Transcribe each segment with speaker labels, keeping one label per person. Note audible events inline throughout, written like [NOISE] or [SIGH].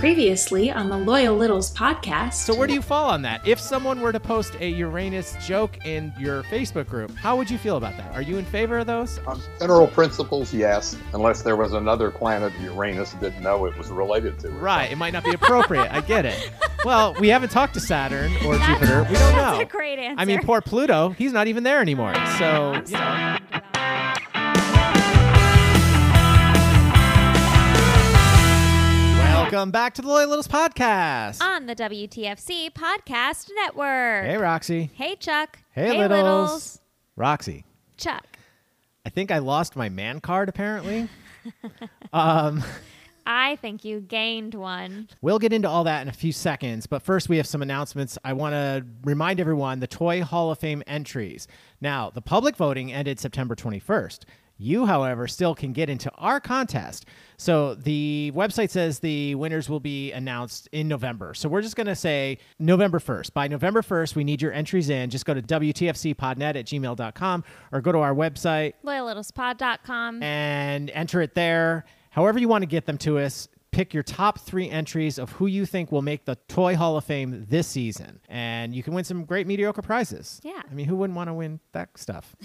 Speaker 1: Previously on the Loyal Littles podcast.
Speaker 2: So where do you fall on that? If someone were to post a Uranus joke in your Facebook group, how would you feel about that? Are you in favor of those?
Speaker 3: On general principles, yes, unless there was another planet Uranus didn't know it was related to. or
Speaker 2: Right, it might not be appropriate. I get it. Well, we haven't talked to Saturn or
Speaker 4: That's-
Speaker 2: Jupiter. We don't [LAUGHS]
Speaker 4: that's
Speaker 2: know.
Speaker 4: a great answer.
Speaker 2: I mean, poor Pluto. He's not even there anymore. So, you know. Welcome back to the Loyal Littles podcast.
Speaker 4: On the WTFC Podcast Network.
Speaker 2: Hey, Roxy.
Speaker 4: Hey, Chuck.
Speaker 2: Hey, Littles. Roxy.
Speaker 4: Chuck.
Speaker 2: I think I lost my man card, apparently. [LAUGHS] um,
Speaker 4: I think you gained one.
Speaker 2: We'll get into all that in a few seconds, but first we have some announcements. I want to remind everyone the Toy Hall of Fame entries. Now, the public voting ended September 21st. You, however, still can get into our contest. So the website says the winners will be announced in November. So we're just going to say November 1st. By November 1st, we need your entries in. Just go to WTFCpodnet at gmail.com or go to our website
Speaker 4: LoyalLittlespod.com.
Speaker 2: and enter it there. However, you want to get them to us, pick your top three entries of who you think will make the Toy Hall of Fame this season. And you can win some great mediocre prizes.
Speaker 4: Yeah.
Speaker 2: I mean, who wouldn't want to win that stuff? [LAUGHS]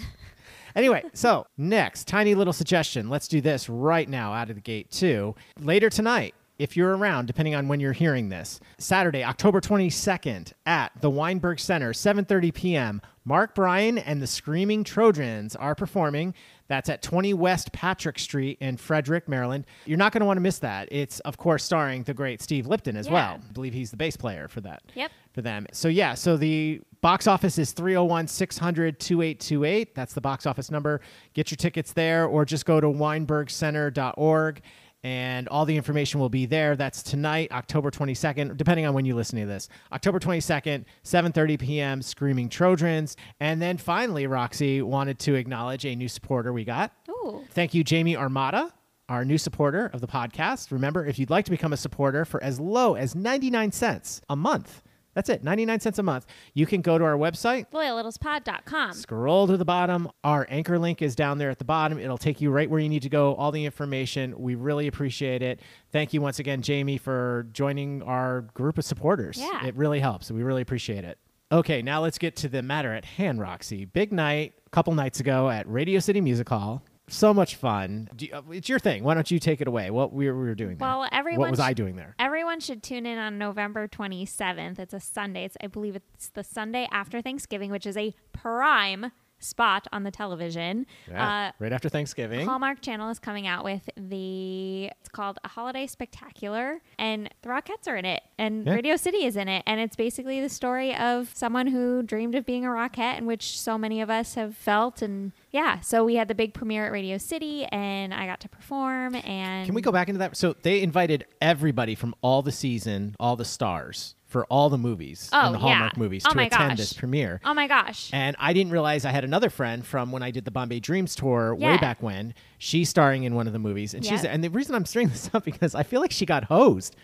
Speaker 2: anyway, so next, tiny little suggestion. Let's do this right now out of the gate, too. Later tonight, if you're around, depending on when you're hearing this, Saturday, October 22nd at the Weinberg Center, 7:30 p.m. Mark Bryan and the Screaming Trojans are performing. That's at 20 West Patrick Street in Frederick, Maryland. You're not going to want to miss that. It's of course starring the great Steve Lipton as
Speaker 4: Yeah.
Speaker 2: well. I believe he's the bass player for that.
Speaker 4: Yep.
Speaker 2: For them. So yeah, so the box office is 301 600 2828. That's the box office number. Get your tickets there or just go to weinbergcenter.org and all the information will be there. That's tonight, October 22nd, depending on when you listen to this. October 22nd, 7:30 p.m. Screaming Trojans. And then finally, Roxy wanted to acknowledge a new supporter we got.
Speaker 4: Ooh.
Speaker 2: Thank you, Jamie Armada, our new supporter of the podcast. Remember, if you'd like to become a supporter for as low as 99 cents a month, that's it, 99 cents a month, you can go to our website,
Speaker 4: LoyalLittlespod.com.
Speaker 2: scroll to the bottom. Our anchor link is down there at the bottom. It'll take you right where you need to go, all the information. We really appreciate it. Thank you once again, Jamie, for joining our group of supporters.
Speaker 4: Yeah.
Speaker 2: It really helps. We really appreciate it. Okay, now let's get to the matter at hand, Roxy. Big night a couple nights ago at Radio City Music Hall. So much fun. Do you- uh, it's your thing. Why don't you take it away? What we were, we were doing there?
Speaker 4: Well, everyone
Speaker 2: What was
Speaker 4: sh-
Speaker 2: I doing there?
Speaker 4: Everyone should tune in on November 27th. It's a Sunday. It's, I believe it's the Sunday after Thanksgiving, which is a prime spot on the television.
Speaker 2: Yeah,
Speaker 4: Uh,
Speaker 2: right after Thanksgiving.
Speaker 4: Hallmark Channel is coming out with the it's called a holiday spectacular and the Rockettes are in it and
Speaker 2: Yeah.
Speaker 4: Radio City is in it and it's basically the story of someone who dreamed of being a Rockette in which so many of us have felt and yeah so we had the big premiere at Radio City and I got to perform and
Speaker 2: Can we go back into that? So they invited everybody from all the season, all the stars for all the movies
Speaker 4: Oh,
Speaker 2: and the
Speaker 4: yeah.
Speaker 2: Hallmark movies
Speaker 4: Oh
Speaker 2: to attend
Speaker 4: gosh.
Speaker 2: this premiere.
Speaker 4: oh my gosh
Speaker 2: And I didn't realize I had another friend from when I did the Bombay Dreams tour way back when. She's starring in one of the movies, and she's and the reason I'm stirring this up because I feel like she got hosed.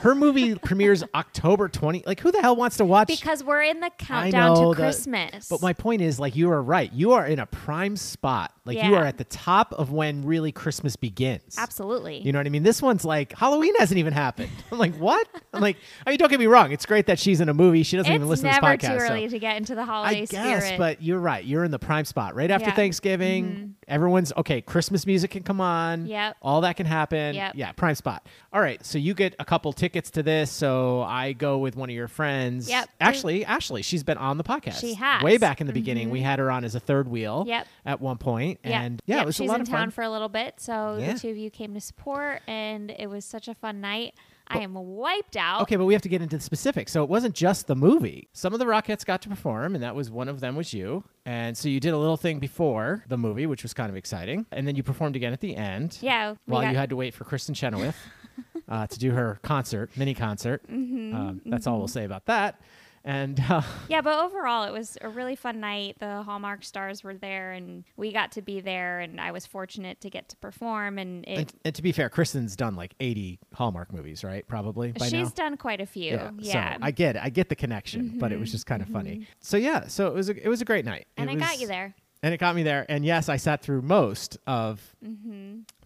Speaker 2: Her movie [LAUGHS] premieres October 20. Like, who the hell wants to watch?
Speaker 4: because we're in the countdown
Speaker 2: know
Speaker 4: to
Speaker 2: the-
Speaker 4: Christmas
Speaker 2: But my point is, like, you are right. You are in a prime spot. Like, you are at the top of when really Christmas begins.
Speaker 4: absolutely
Speaker 2: You know what I mean? This one's like Halloween hasn't even happened. [LAUGHS] I'm like, what? I'm like, I mean, don't get me wrong. It's great that she's in a movie. She doesn't even listen
Speaker 4: never
Speaker 2: to this podcast.
Speaker 4: too
Speaker 2: so-
Speaker 4: early to get into the holiday
Speaker 2: I guess,
Speaker 4: spirit
Speaker 2: but you're right. You're in the prime spot right after
Speaker 4: Yeah. Mm-hmm.
Speaker 2: Thanksgiving. Everyone's okay. Christmas music can come on.
Speaker 4: Yep.
Speaker 2: All that can happen.
Speaker 4: Yep.
Speaker 2: Yeah, prime spot. All right. So you get a couple tickets to this. So I go with one of your friends.
Speaker 4: Yep.
Speaker 2: Actually, Ashley, she's been on the podcast.
Speaker 4: She has.
Speaker 2: Way back in the mm-hmm. beginning, we had her on as a third wheel.
Speaker 4: Yep.
Speaker 2: At one point,
Speaker 4: Yeah.
Speaker 2: and yeah,
Speaker 4: Yep,
Speaker 2: it was
Speaker 4: she's
Speaker 2: a lot
Speaker 4: in
Speaker 2: of
Speaker 4: town for a little bit, so
Speaker 2: Yeah.
Speaker 4: the two of you came to support, and it was such a fun night. I am wiped out.
Speaker 2: Okay, but we have to get into the specifics. So it wasn't just the movie. Some of the Rockettes got to perform, and that was one of them was you. And so you did a little thing before the movie, which was kind of exciting, and then you performed again at the end.
Speaker 4: Yeah,
Speaker 2: While
Speaker 4: got-
Speaker 2: you had to wait for Kristin Chenoweth [LAUGHS] uh, to do her concert, mini concert.
Speaker 4: Mm-hmm,
Speaker 2: um, that's all we'll say about that. And uh, [LAUGHS]
Speaker 4: Yeah, but overall, it was a really fun night. The Hallmark stars were there, and we got to be there, and I was fortunate to get to perform. And, it,
Speaker 2: and, and to be fair, Kristin's done like 80 Hallmark movies, right? Probably by
Speaker 4: she's
Speaker 2: now.
Speaker 4: done quite a few. Yeah,
Speaker 2: So I get it. I get the connection, but it was just kind of funny. So yeah, so it was a, it was a great night.
Speaker 4: and
Speaker 2: It
Speaker 4: I got you there.
Speaker 2: And it got me there. And yes, I sat through most of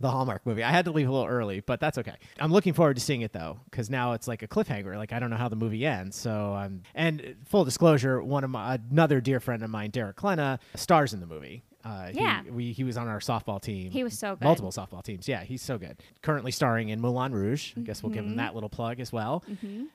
Speaker 2: the Hallmark movie. I had to leave a little early, but that's okay. I'm looking forward to seeing it though, because now it's like a cliffhanger. Like I don't know how the movie ends. So um, and full disclosure, one of my another dear friend of mine, Derek Klena, stars in the movie. Uh, he-
Speaker 4: Yeah.
Speaker 2: we he was on our softball team.
Speaker 4: He was so good.
Speaker 2: Multiple softball teams. Yeah, he's so good. Currently starring in Moulin Rouge. I guess we'll give
Speaker 4: Mm-hmm.
Speaker 2: him that little plug as well.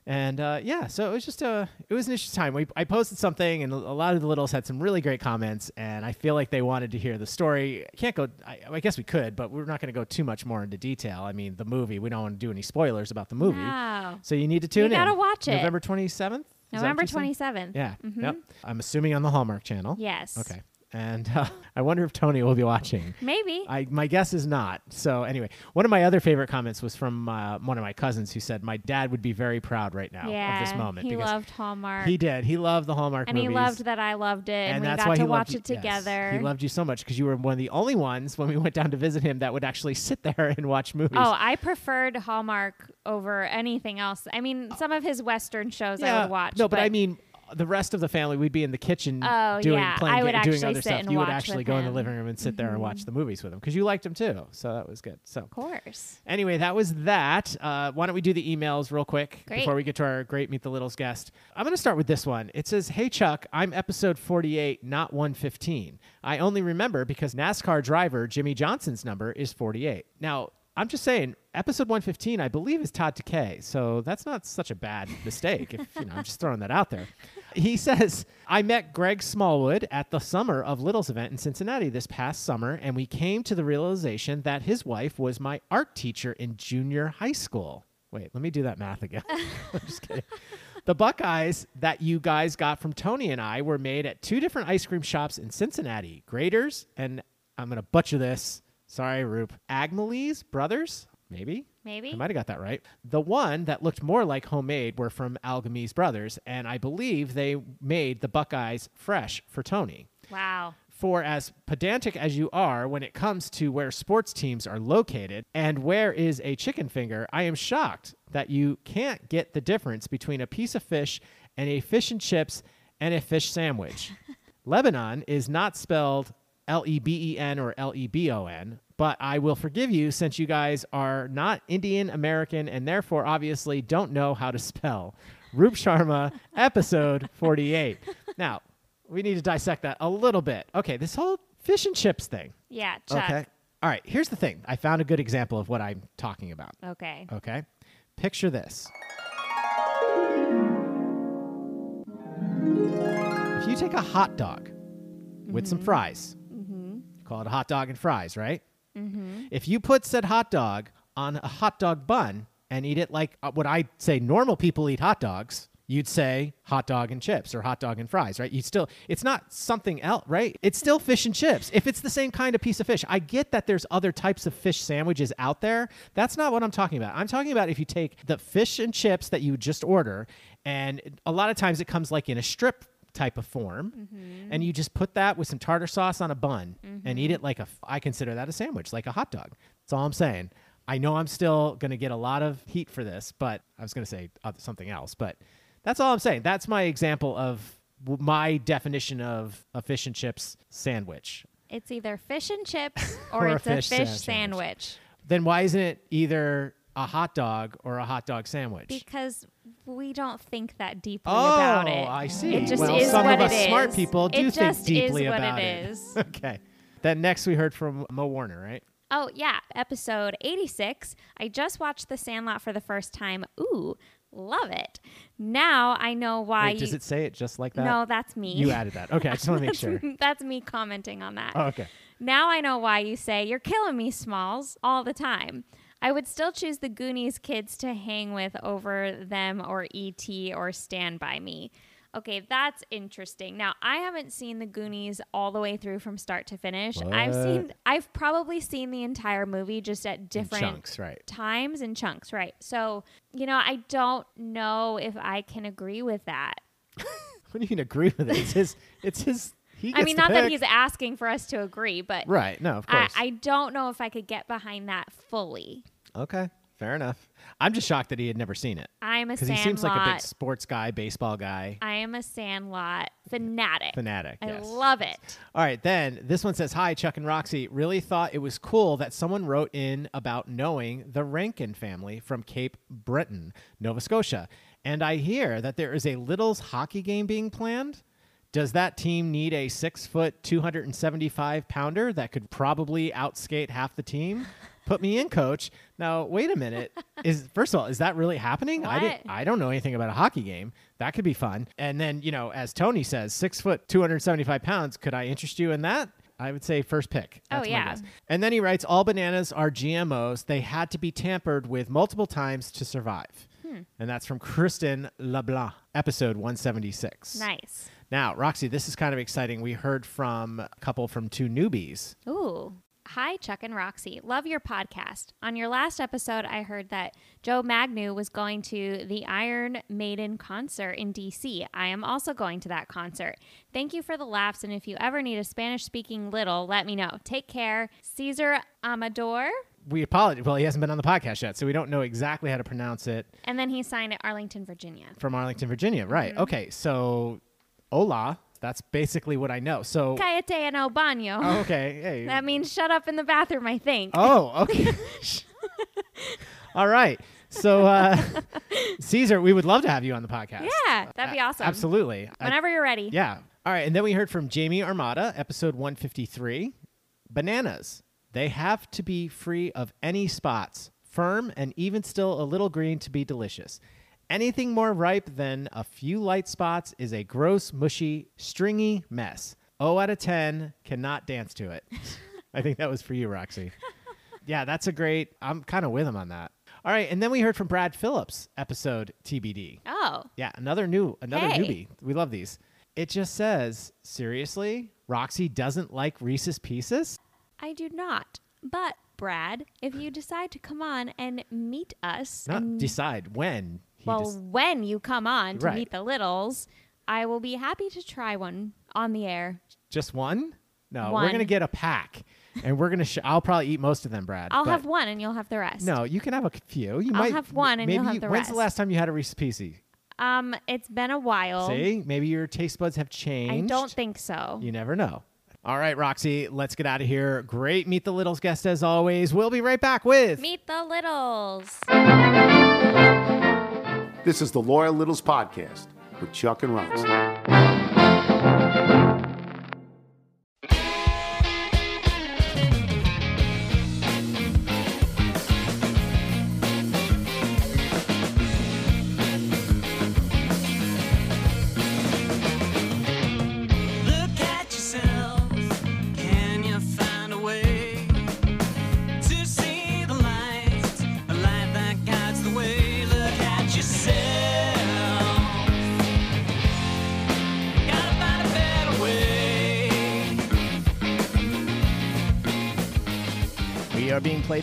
Speaker 2: And uh, yeah, so it was just a it was an interesting time. We I posted something, and a lot of the littles had some really great comments, and I feel like they wanted to hear the story. Can't go. I, I guess we could, but we're not going to go too much more into detail. I mean, the movie. We don't want to do any spoilers about the movie.
Speaker 4: Wow.
Speaker 2: So you need to tune in.
Speaker 4: gotta watch it.
Speaker 2: November twenty seventh.
Speaker 4: November 27th.
Speaker 2: Yeah. Yep. I'm assuming on the Hallmark Channel.
Speaker 4: Yes.
Speaker 2: Okay. And uh, [LAUGHS] I wonder if Tony will be watching.
Speaker 4: Maybe.
Speaker 2: I my guess is not. So anyway, one of my other favorite comments was from uh, one of my cousins who said my dad would be very proud right now
Speaker 4: yeah.
Speaker 2: of this moment
Speaker 4: he loved Hallmark.
Speaker 2: he did. He loved the Hallmark
Speaker 4: and he loved that I loved it. And,
Speaker 2: and
Speaker 4: we
Speaker 2: that's
Speaker 4: got
Speaker 2: why
Speaker 4: to watch it
Speaker 2: yes,
Speaker 4: together.
Speaker 2: he loved you so much because you were one of the only ones when we went down to visit him that would actually sit [LAUGHS] there and watch movies.
Speaker 4: Oh, I preferred Hallmark over anything else. I mean, some of his Western shows I would watch.
Speaker 2: No, but, I mean, the rest of the family, we'd be in the kitchen
Speaker 4: Oh,
Speaker 2: doing
Speaker 4: yeah.
Speaker 2: playing, ga- doing other stuff. You would actually go in the living room and sit there and
Speaker 4: Mm-hmm.
Speaker 2: watch the movies with him because you liked him too. So that was good. So
Speaker 4: of course.
Speaker 2: Anyway, that was that. Uh, why don't we do the emails real quick
Speaker 4: Great.
Speaker 2: before we get to our great Meet the Littles guest? I'm going to start with this one. It says, Hey, Chuck, I'm episode 48, not 115. I only remember because NASCAR driver Jimmie Johnson's number is 48. Now, I'm just saying, episode 115, I believe, is Todd Takei. So that's not such a bad mistake. if you know, I'm just throwing that out there. [LAUGHS] He says, I met Greg Smallwood at the Summer of Littles event in Cincinnati this past summer, and we came to the realization that his wife was my art teacher in junior high school. Wait, let me do that math again. [LAUGHS] I'm just kidding. The Buckeyes that you guys got from Tony and I were made at two different ice cream shops in Cincinnati Graeter's and I'm going to butcher this. Sorry, Roop. Agmalees Brothers? Maybe?
Speaker 4: Maybe.
Speaker 2: I might have got that right. The one that looked more like homemade were from Algamise Brothers, and I believe they made the Buckeyes fresh for Tony.
Speaker 4: Wow.
Speaker 2: For as pedantic as you are when it comes to where sports teams are located and where is a chicken finger, I am shocked that you can't get the difference between a piece of fish and a fish and chips and a fish sandwich. [LAUGHS] Lebanon is not spelled L E B E N or L E B O N, but I will forgive you since you guys are not Indian American and therefore obviously don't know how to spell. Roop Sharma, episode 48. Now, we need to dissect that a little bit. Okay, this whole fish and chips thing.
Speaker 4: Yeah, Chuck.
Speaker 2: Okay. All right, here's the thing. I found a good example of what I'm talking about.
Speaker 4: Okay.
Speaker 2: Okay. Picture this. If you take a hot dog with some mm-hmm. fries, you call it a hot dog and fries, right? If you put said hot dog on a hot dog bun and eat it like uh, what I say normal people eat hot dogs, you'd say hot dog and chips or hot dog and fries, right? You still, it's not something else, right? It's still fish and chips. If it's the same kind of piece of fish, I get that there's other types of fish sandwiches out there. That's not what I'm talking about. I'm talking about if you take the fish and chips that you just order, and a lot of times it comes like in a strip type of form mm-hmm. and you just put that with some tartar sauce on a bun and eat mm-hmm. it like a I consider that a sandwich like a hot dog. That's all I'm saying. I know I'm still going to get a lot of heat for this but I was going to say uh, something else but that's all I'm saying. That's my example of my definition of a fish and chips sandwich.
Speaker 4: It's either fish and chips [LAUGHS] or,
Speaker 2: Or a
Speaker 4: it's
Speaker 2: fish
Speaker 4: a fish
Speaker 2: sandwich.
Speaker 4: sandwich.
Speaker 2: then why isn't it either a hot dog or a hot dog sandwich
Speaker 4: Because we don't think that deeply
Speaker 2: Oh,
Speaker 4: about it.
Speaker 2: I see.
Speaker 4: It just
Speaker 2: well,
Speaker 4: is
Speaker 2: some
Speaker 4: what
Speaker 2: of us
Speaker 4: it
Speaker 2: smart people do
Speaker 4: it
Speaker 2: think deeply
Speaker 4: is what
Speaker 2: about
Speaker 4: it is. [LAUGHS]
Speaker 2: okay. Then next we heard from Mo Warner, right?
Speaker 4: Oh, yeah. Episode 86. I just watched The Sandlot for the first time. Ooh, love it. Now I know why
Speaker 2: Wait,
Speaker 4: you.
Speaker 2: does it say it just like that?
Speaker 4: no, that's me.
Speaker 2: You added that. Okay, I just want to make [LAUGHS] sure.
Speaker 4: that's me commenting on that.
Speaker 2: Oh, okay.
Speaker 4: Now I know why you say you're killing me, Smalls, all the time. I would still choose the Goonies kids to hang with over them or E.T. or Stand By Me. Okay, that's interesting. Now, I haven't seen the Goonies all the way through from start to finish. I've seen I've probably seen the entire movie just at different
Speaker 2: chunks, right.
Speaker 4: times and chunks, right? So, you know, I don't know if I can agree with that. [LAUGHS]
Speaker 2: What do you mean agree with it? It's his. It's his. He
Speaker 4: I mean, not that he's asking for us to agree, but
Speaker 2: right. No, of
Speaker 4: I,
Speaker 2: course.
Speaker 4: I don't know if I could get behind that fully.
Speaker 2: Okay, Fair enough. I'm just shocked that he had never seen it
Speaker 4: I'm a
Speaker 2: because he seems like a big sports guy, baseball guy,
Speaker 4: I am a Sandlot fanatic.
Speaker 2: fanatic.
Speaker 4: I
Speaker 2: yes.
Speaker 4: love it.
Speaker 2: All right, then this one says, "Hi, Chuck and Roxy. Really thought it was cool that someone wrote in about knowing the Rankin family from Cape Breton, Nova Scotia, and I hear that there is a Littles hockey game being planned." Does that team need a six foot, 275 pounder that could probably outskate half the team? Put me in, coach. Now, wait a minute. [LAUGHS] Is first of all, is that really happening? I didn't. I don't know anything about a hockey game. That could be fun. And then, you know, as Tony says, six foot, 275 pounds. Could I interest you in that? I would say first pick.
Speaker 4: Oh,
Speaker 2: That's my
Speaker 4: yeah.
Speaker 2: And then he writes, all bananas are GMOs. They had to be tampered with multiple times to survive.
Speaker 4: Hmm.
Speaker 2: And that's from Kristen LeBlanc, episode 176.
Speaker 4: Nice.
Speaker 2: Now, Roxy, this is kind of exciting. We heard from a couple from two newbies.
Speaker 4: Ooh. Hi, Chuck and Roxy. Love your podcast. On your last episode, I heard that Joe Magnu was going to the Iron Maiden concert in DC. I am also going to that concert. Thank you for the laughs, and if you ever need a Spanish speaking little, let me know. Take care. Caesar Amador.
Speaker 2: We apologize. Well, he hasn't been on the podcast yet, so we don't know exactly how to pronounce it
Speaker 4: And then he signed at Arlington, Virginia.
Speaker 2: from Arlington, Virginia. Right.
Speaker 4: Mm-hmm.
Speaker 2: Okay. So, hola. That's basically what I know. So,
Speaker 4: Cállate en el baño.
Speaker 2: oh, okay. Hey. [LAUGHS]
Speaker 4: That means shut up in the bathroom, I think.
Speaker 2: Oh, okay. [LAUGHS] All right. So, uh, Caesar, we would love to have you on the podcast.
Speaker 4: Yeah, that'd be awesome.
Speaker 2: Absolutely. I-
Speaker 4: Whenever you're ready.
Speaker 2: yeah. All right. And then we heard from Jamie Armada, episode 153. Bananas. They have to be free of any spots, firm and even still a little green to be delicious. Anything more ripe than a few light spots is a gross, mushy, stringy mess. O out of 10, cannot dance to it. [LAUGHS] I think that was for you, Roxy. Yeah, that's a great. I'm kind of with him on that. All right, and then we heard from Brad Phillips, episode TBD.
Speaker 4: Oh,
Speaker 2: Yeah, another new, another
Speaker 4: Hey.
Speaker 2: newbie. We love these. It just says, seriously, Roxy doesn't like Reese's Pieces.
Speaker 4: I do not. But, Brad, if you decide to come on and meet us,
Speaker 2: Not
Speaker 4: and-
Speaker 2: decide when.
Speaker 4: Well,
Speaker 2: just,
Speaker 4: when you come on to
Speaker 2: Right.
Speaker 4: meet the littles, I will be happy to try one on the air.
Speaker 2: just one? No, we're gonna get a pack, and we're gonna. Sh- I'll probably eat most of them, Brad.
Speaker 4: I'll have one and you'll have the rest.
Speaker 2: No, you can have a few. You
Speaker 4: I'll
Speaker 2: might
Speaker 4: have one and
Speaker 2: maybe
Speaker 4: you'll have
Speaker 2: you-
Speaker 4: the
Speaker 2: When's the last time you had a Reese's Piece?
Speaker 4: Um, it's been a while.
Speaker 2: See, maybe your taste buds have changed.
Speaker 4: I don't think so.
Speaker 2: You never know. All right, Roxy, let's get out of here. Great Meet the Littles guest as always. We'll be right back with
Speaker 4: Meet the littles.
Speaker 5: This is the Loyal Littles Podcast with Chuck and Roxy.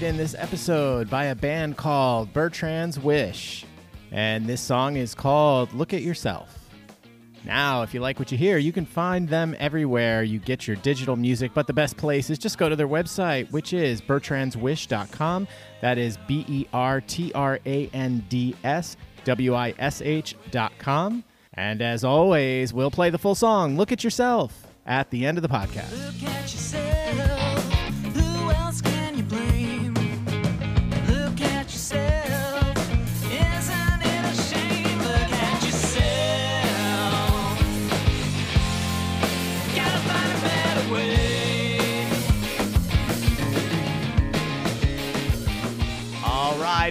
Speaker 2: In this episode by a band called Bertrand's Wish. And this song is called Look at Yourself. Now, if you like what you hear, you can find them everywhere you get your digital music. But the best place is just go to their website, which is bertrandswish.com. That is B E R T R A N D S W I S H.com. And as always, we'll play the full song, Look at Yourself, at the end of the podcast.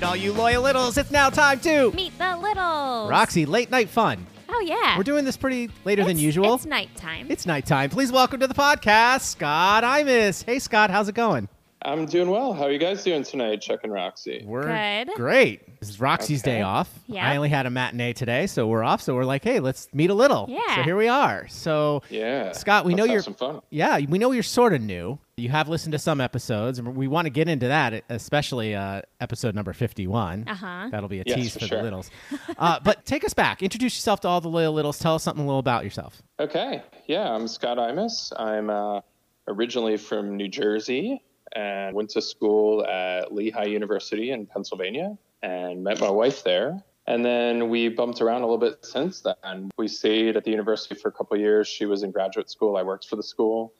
Speaker 2: Right, all you loyal littles, it's now time to
Speaker 4: Meet the littles.
Speaker 2: Roxy Late Night Fun.
Speaker 4: Oh yeah.
Speaker 2: We're doing this pretty later than usual.
Speaker 4: It's nighttime.
Speaker 2: It's nighttime. Please welcome to the podcast, Scott Imus. Hey, Scott, how's it going?
Speaker 6: I'm doing well. How are you guys doing tonight, Chuck and Roxy?
Speaker 2: We're
Speaker 4: Good.
Speaker 2: great. This is Roxy's
Speaker 6: Okay.
Speaker 2: day off.
Speaker 4: Yeah.
Speaker 2: I only had a matinee today, so we're off. So we're like, hey, let's meet a little.
Speaker 4: Yeah.
Speaker 2: So here we are. So
Speaker 6: Yeah.
Speaker 2: Scott, we
Speaker 6: Let's
Speaker 2: know
Speaker 6: have
Speaker 2: you're
Speaker 6: some fun.
Speaker 2: Yeah, we know you're sort of new. You have listened to some episodes, and we want to get into that, especially uh, episode number 51.
Speaker 4: Uh-huh.
Speaker 2: That'll be a
Speaker 6: Yes,
Speaker 2: tease
Speaker 6: for
Speaker 2: for
Speaker 6: sure.
Speaker 2: the littles. [LAUGHS] uh, but take us back. Introduce yourself to all the little littles. Tell us something a little about yourself.
Speaker 6: Okay. Yeah, I'm Scott Imus. I'm uh, originally from New Jersey. And went to school at Lehigh University in Pennsylvania and met my wife there. And then we bumped around a little bit since then. We stayed at the university for a couple of years. She was in graduate school. I worked for the school.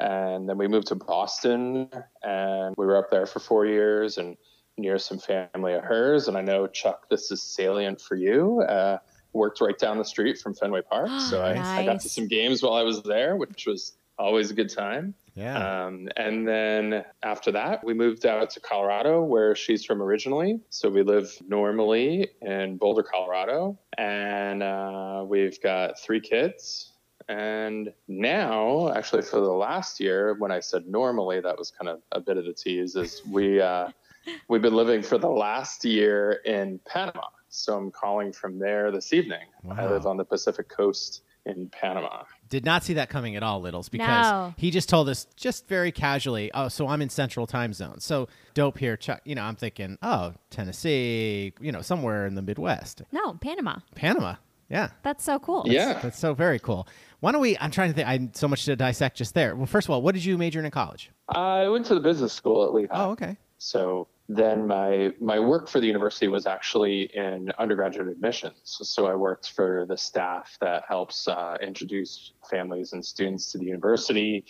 Speaker 6: And then we moved to Boston and we were up there for four years and near some family of hers. And I know, Chuck, this is salient for you. Uh, worked right down the street from Fenway Park. [GASPS] So I, I got to some games while I was there, which was always a good time.
Speaker 2: Yeah.
Speaker 6: Um, and then after that, we moved out to Colorado, where she's from originally. So we live normally in Boulder, Colorado, and uh, we've got three kids. And now, actually, for the last year, when I said normally, that was kind of a bit of a tease. Is we uh, [LAUGHS] we've been living for the last year in Panama. So I'm calling from there this evening. I live on the Pacific coast in Panama.
Speaker 2: Did not see that coming at all, Littles, because
Speaker 4: No.
Speaker 2: he just told us just very casually, oh, so I'm in central time zone. So dope here, Chuck. You know, I'm thinking, oh, Tennessee, you know, somewhere in the Midwest.
Speaker 4: No, Panama.
Speaker 2: Panama. Yeah.
Speaker 4: That's so cool.
Speaker 6: Yeah.
Speaker 2: That's so very cool. Why don't we? I'm trying to think. I so much to dissect just there. Well, first of all, what did you major in in college?
Speaker 6: I went to the business school at Lehigh.
Speaker 2: Oh, okay.
Speaker 6: So then my my work for the university was actually in undergraduate admissions. So I worked for the staff that helps uh, introduce families and students to the university.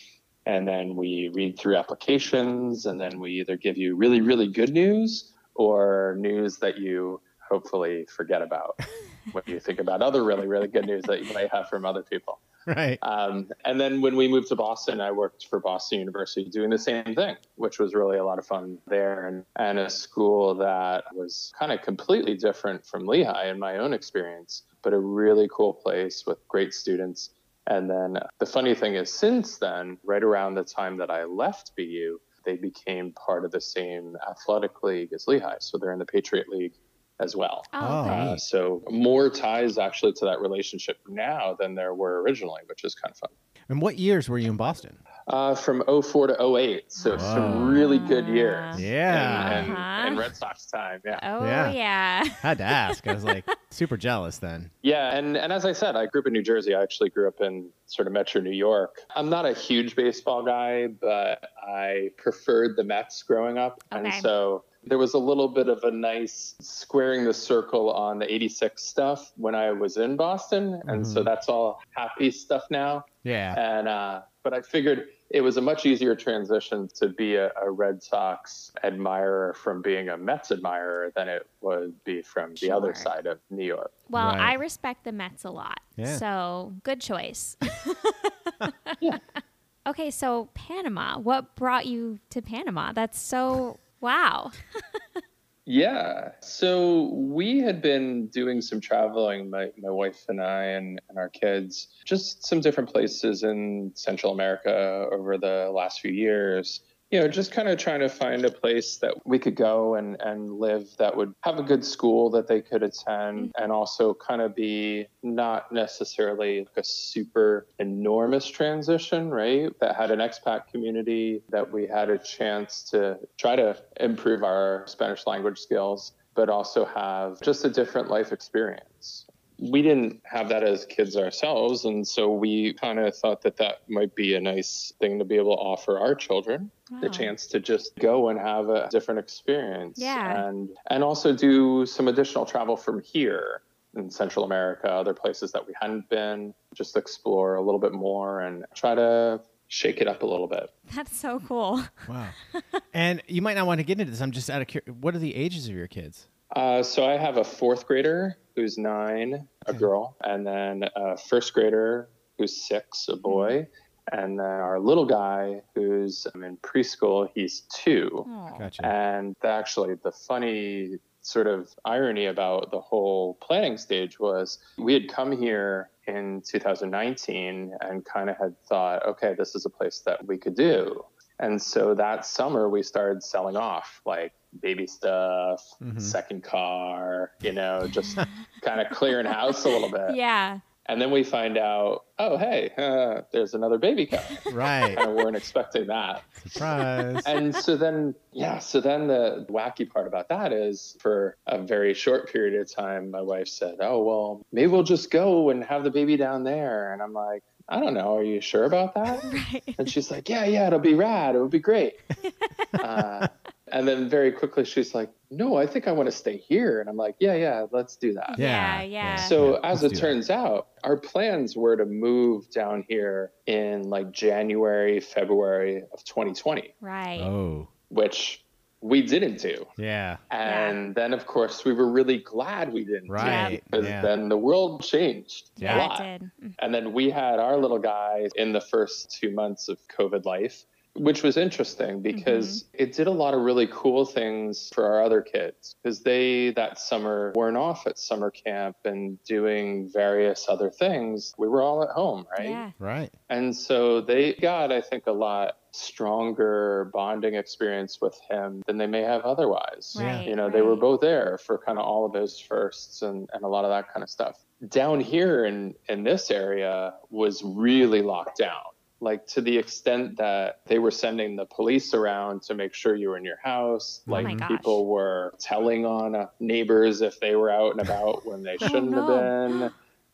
Speaker 6: And then we read through applications, and then we either give you really, really good news or news that you hopefully forget about [LAUGHS] when you think about other really, really good news that you might have from other people. [LAUGHS]
Speaker 2: Right.
Speaker 6: Um, and then when we moved to Boston, I worked for Boston University doing the same thing, which was really a lot of fun there and, and a school that was kind of completely different from Lehigh in my own experience, but a really cool place with great students. And then the funny thing is, since then, right around the time that I left BU, they became part of the same athletic league as Lehigh. So they're in the Patriot League as well.
Speaker 4: Oh,
Speaker 2: Oh,
Speaker 4: okay.
Speaker 6: Uh, so more ties actually to that relationship now than there were originally, which is kind of fun.
Speaker 2: And what years were you in Boston?
Speaker 6: Uh, from 04 to 08, so
Speaker 2: Wow.
Speaker 6: some really good years.
Speaker 2: Yeah.
Speaker 6: And, in,
Speaker 4: Uh-huh.
Speaker 6: in Red Sox time, yeah,
Speaker 4: Oh,
Speaker 2: Yeah.
Speaker 4: yeah.
Speaker 2: Had to ask. I was like [LAUGHS] super jealous then.
Speaker 6: yeah, and and as I said, I grew up in New Jersey. I actually grew up in sort of Metro New York. I'm not a huge baseball guy, but I preferred the Mets growing up,
Speaker 4: Okay.
Speaker 6: and so there was a little bit of a nice squaring the circle on the 86 stuff when I was in Boston, and so
Speaker 2: Mhm.
Speaker 6: that's all happy stuff now.
Speaker 2: Yeah.
Speaker 6: And uh, but I figured it was a much easier transition to be a, a Red Sox admirer from being a Mets admirer than it would be from the other side of New York.
Speaker 4: Well,
Speaker 2: Right.
Speaker 4: I respect the Mets a lot.
Speaker 2: Yeah.
Speaker 4: So good choice. [LAUGHS]
Speaker 6: Yeah.
Speaker 4: Okay, so Panama. What brought you to Panama? That's so wow.
Speaker 6: Yeah. So we had been doing some traveling, my, my wife and I and, and our kids, just some different places in Central America over the last few years. You know, just kind of trying to find a place that we could go and, and live that would have a good school that they could attend mm-hmm. and also kind of be not necessarily like a super enormous transition, right? That had an expat community, that we had a chance to try to improve our Spanish language skills, but also have just a different life experience. We didn't have that as kids ourselves, and so we kind of thought that that might be a nice thing to be able to offer our children the chance to just go and have a different experience
Speaker 4: Yeah.
Speaker 6: and and also do some additional travel from here in Central America, other places that we hadn't been, just explore a little bit more and try to shake it up a little bit.
Speaker 4: That's so cool. [LAUGHS]
Speaker 2: Wow. and you might not want to get into this. I'm just out of curiosity. What are the ages of your kids?
Speaker 6: Uh, so I have a fourth grader who's nine, a girl, and then a first grader who's six, a boy, and then our little guy who's um, in preschool, he's two.
Speaker 4: Aw.
Speaker 2: Gotcha.
Speaker 6: And actually, the funny sort of irony about the whole planning stage was we had come here in 2019 and kind of had thought, okay, this is a place that we could do. And so that summer, we started selling off like baby stuff,
Speaker 2: Mhm.
Speaker 6: second car, you know, just [LAUGHS] kind of clearing house a little bit.
Speaker 4: Yeah.
Speaker 6: And then we find out, oh, hey, uh, there's another baby coming. [LAUGHS]
Speaker 2: Right.
Speaker 6: and we weren't expecting that
Speaker 2: Surprise.
Speaker 6: and so then yeah so then the wacky part about that is for a very short period of time my wife said oh well maybe we'll just go and have the baby down there and i'm like I don't know. Are you sure about that? [LAUGHS]
Speaker 4: Right.
Speaker 6: And she's like, Yeah, yeah, it'll be rad. It would be great. [LAUGHS] uh, and then very quickly, she's like, No, I think I want to stay here. And I'm like, Yeah, yeah, let's do that.
Speaker 4: Yeah,
Speaker 2: Yeah,
Speaker 4: yeah.
Speaker 6: So
Speaker 2: Yeah,
Speaker 6: as it
Speaker 2: do that.
Speaker 6: turns out, our plans were to move down here in like January, February of 2020,
Speaker 4: Right.
Speaker 2: Oh,
Speaker 6: which we didn't do.
Speaker 2: yeah.
Speaker 6: And then, of course, we were really glad we didn't.
Speaker 2: Right.
Speaker 6: Because
Speaker 2: Yeah.
Speaker 6: then the world changed a
Speaker 4: Yeah,
Speaker 6: lot.
Speaker 4: it did. Mm.
Speaker 6: And then we had our little guy in the first two months of COVID life, which was interesting because mm-hmm. it did a lot of really cool things for our other kids because they that summer weren't off at summer camp and doing various other things. We were all at home, right?
Speaker 4: Yeah.
Speaker 2: Right.
Speaker 6: And so they got, I think, a lot stronger bonding experience with him than they may have otherwise.
Speaker 2: Yeah.
Speaker 4: Right.
Speaker 6: You know, they were both there for kind of all of his firsts and, and a lot of that kind of stuff. Down here in, in this area was really locked down, like to the extent that they were sending the police around to make sure you were in your house.
Speaker 4: Oh
Speaker 6: Like people were telling on uh, neighbors if they were out and about when they [GASPS]
Speaker 4: Oh,
Speaker 6: shouldn't have been.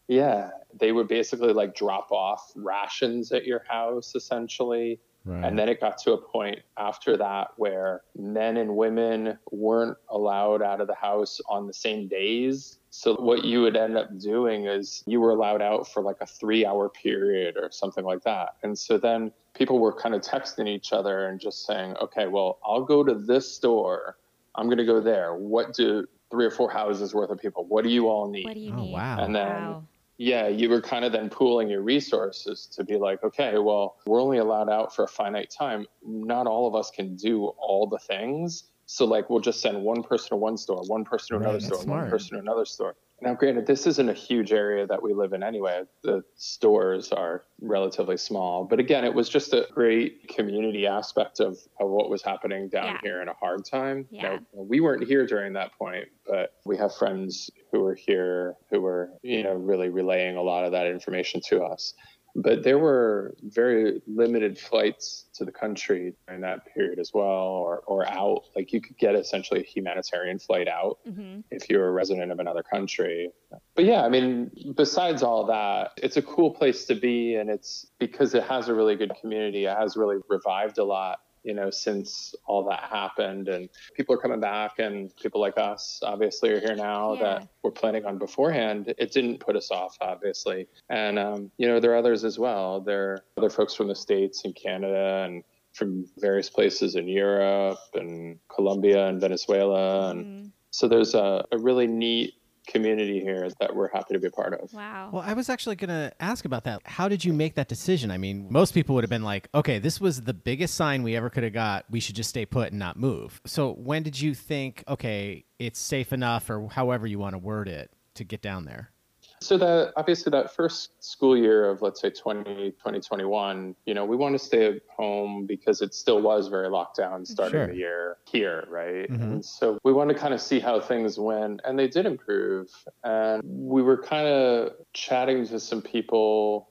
Speaker 6: Yeah, they would basically like drop off rations at your house essentially.
Speaker 2: Right.
Speaker 6: And then it got to a point after that where men and women weren't allowed out of the house on the same days. So what you would end up doing is you were allowed out for like a three hour period or something like that. And so then people were kind of texting each other and just saying, okay, well, I'll go to this store. I'm going to go there. What do three or four houses worth of people, what do you all need?
Speaker 4: What do you
Speaker 2: Oh,
Speaker 4: need?
Speaker 2: wow.
Speaker 6: And then
Speaker 4: Wow.
Speaker 6: Yeah, you were kind of then pooling your resources to be like, okay, well, we're only allowed out for a finite time. Not all of us can do all the things. So, like, we'll just send one person to one store, one person to another
Speaker 2: that's
Speaker 6: store, one person to another store. Now, granted, this isn't a huge area that we live in anyway. The stores are relatively small. But again, it was just a great community aspect of, of what was happening down
Speaker 4: Yeah.
Speaker 6: here in a hard time.
Speaker 4: Yeah.
Speaker 6: Now, we weren't here during that point, but we have friends who were here who were, you know, really relaying a lot of that information to us. But there were very limited flights to the country during that period as well, or, or out. Like you could get essentially a humanitarian flight out
Speaker 4: hmm
Speaker 6: if you're a resident of another country. But yeah, I mean, besides all that, it's a cool place to be. And it's because it has a really good community, it has really revived a lot, you know, since all that happened. And people are coming back, and people like us obviously are here now
Speaker 4: Yeah.
Speaker 6: that we're planning on beforehand. It didn't put us off, obviously. And, um, you know, there are others as well. There are other folks from the States and Canada and from various places in Europe and Colombia and Venezuela and
Speaker 4: Mhm.
Speaker 6: so there's a, a really neat community here that we're happy to be a part of.
Speaker 4: Wow.
Speaker 2: Well, I was actually going to ask about that. How did you make that decision? I mean, most people would have been like, okay, this was the biggest sign we ever could have got. We should just stay put and not move. So when did you think, okay, it's safe enough, or however you want to word it, to get down there?
Speaker 6: So that obviously that first school year of let's say 20, 2021, you know, we want to stay at home because it still was very locked down starting
Speaker 2: Sure.
Speaker 6: the year here, right?
Speaker 2: Mhm.
Speaker 6: And so we wanted to kind of see how things went and they did improve. And we were kind of chatting to some people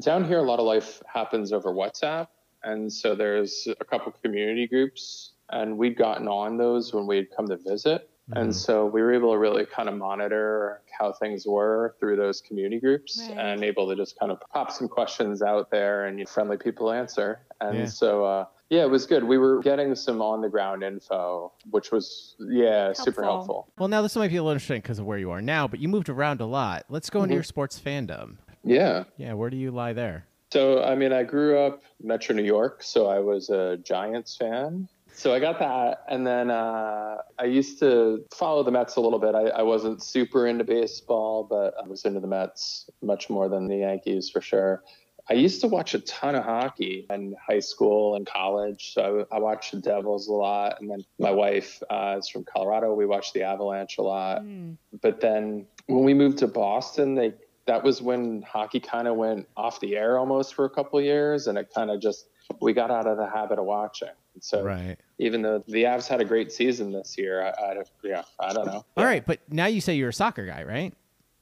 Speaker 6: down here a lot of life happens over WhatsApp. And so there's a couple community groups and we'd gotten on those when we'd come to visit. And so we were able to really kind of monitor how things were through those community groups
Speaker 4: Right.
Speaker 6: and able to just kind of pop some questions out there and friendly people answer. And
Speaker 2: Yeah.
Speaker 6: so, uh, yeah, it was good. We were getting some on the ground info, which was, yeah, super
Speaker 4: Helpful.
Speaker 6: helpful.
Speaker 2: Well, now this might be a little interesting because of where you are now, but you moved around a lot. Let's go into
Speaker 6: Mhm.
Speaker 2: your sports fandom.
Speaker 6: Yeah.
Speaker 2: Yeah, where do you lie there?
Speaker 6: So, I mean, I grew up Metro New York, so I was a Giants fan. So I got that, and then uh, I used to follow the Mets a little bit. I, I wasn't super into baseball, but I was into the Mets much more than the Yankees for sure. I used to watch a ton of hockey in high school and college. So I, I watched the Devils a lot, and then my wife uh, is from Colorado. We watched the Avalanche a lot
Speaker 4: Mm.
Speaker 6: but then when we moved to Boston, they that was when hockey kind of went off the air almost for a couple of years, and it kind of just we got out of the habit of watching. So
Speaker 2: Right.
Speaker 6: even though the Avs had a great season this year, I, I yeah, I don't know.
Speaker 2: All right, but now you say you're a soccer guy, right?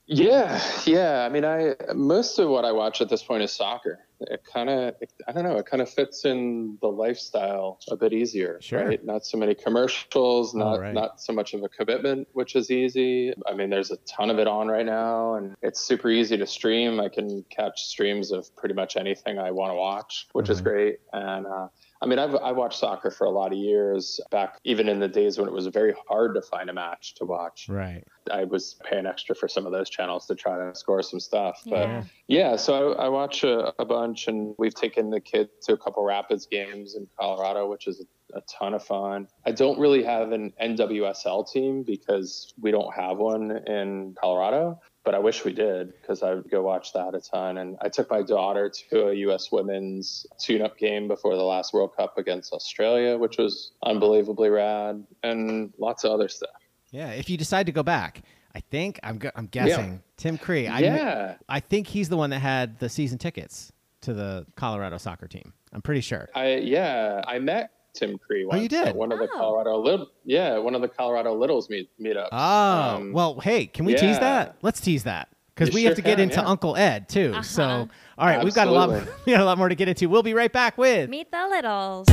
Speaker 6: Yeah, yeah. I mean, I most of what I watch at this point is soccer. it kind of i don't know it kind of fits in the lifestyle a bit easier
Speaker 2: Sure.
Speaker 6: right not so many commercials not
Speaker 2: right.
Speaker 6: not so much of a commitment which is easy i mean there's a ton of it on right now and it's super easy to stream i can catch streams of pretty much anything i want to watch which is
Speaker 2: Mhm.
Speaker 6: great and uh, I mean, I've I watched soccer for a lot of years back, even in the days when it was very hard to find a match to watch.
Speaker 2: Right.
Speaker 6: I was paying extra for some of those channels to try to score some stuff. But
Speaker 4: Yeah.
Speaker 6: yeah, so I, I watch a, a bunch, and we've taken the kids to a couple Rapids games in Colorado, which is a, a ton of fun. I don't really have an NWSL team because we don't have one in Colorado, but I wish we did because I would go watch that a ton. And I took my daughter to a U.S. women's tune-up game before the last World Cup against Australia, which was unbelievably rad, and lots of other stuff.
Speaker 2: Yeah. If you decide to go back, I think I'm gu- I'm guessing Tim Cree. I,
Speaker 6: yeah.
Speaker 2: I think he's the one that had the season tickets to the Colorado soccer team. I'm pretty sure.
Speaker 6: I yeah, I met Tim Cree once.
Speaker 2: Oh, you did?
Speaker 6: At one of the
Speaker 4: Oh.
Speaker 6: Colorado little yeah, one of the Colorado Littles meet meetups.
Speaker 2: Oh,
Speaker 6: Um,
Speaker 2: well, hey, can we tease that? Let's tease that because
Speaker 6: You
Speaker 2: we have to get
Speaker 6: can,
Speaker 2: into
Speaker 6: yeah.
Speaker 2: Uncle Ed too. So,
Speaker 4: Uh-huh.
Speaker 2: all right, we've got a lot,
Speaker 6: Absolutely. [LAUGHS]
Speaker 2: we got a lot more to get into. We'll be right back with.
Speaker 4: Meet the littles.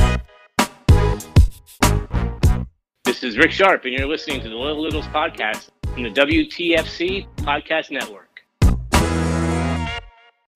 Speaker 7: This is Rick Sharp, and you're listening to the Little Littles podcast from the WTFC Podcast Network.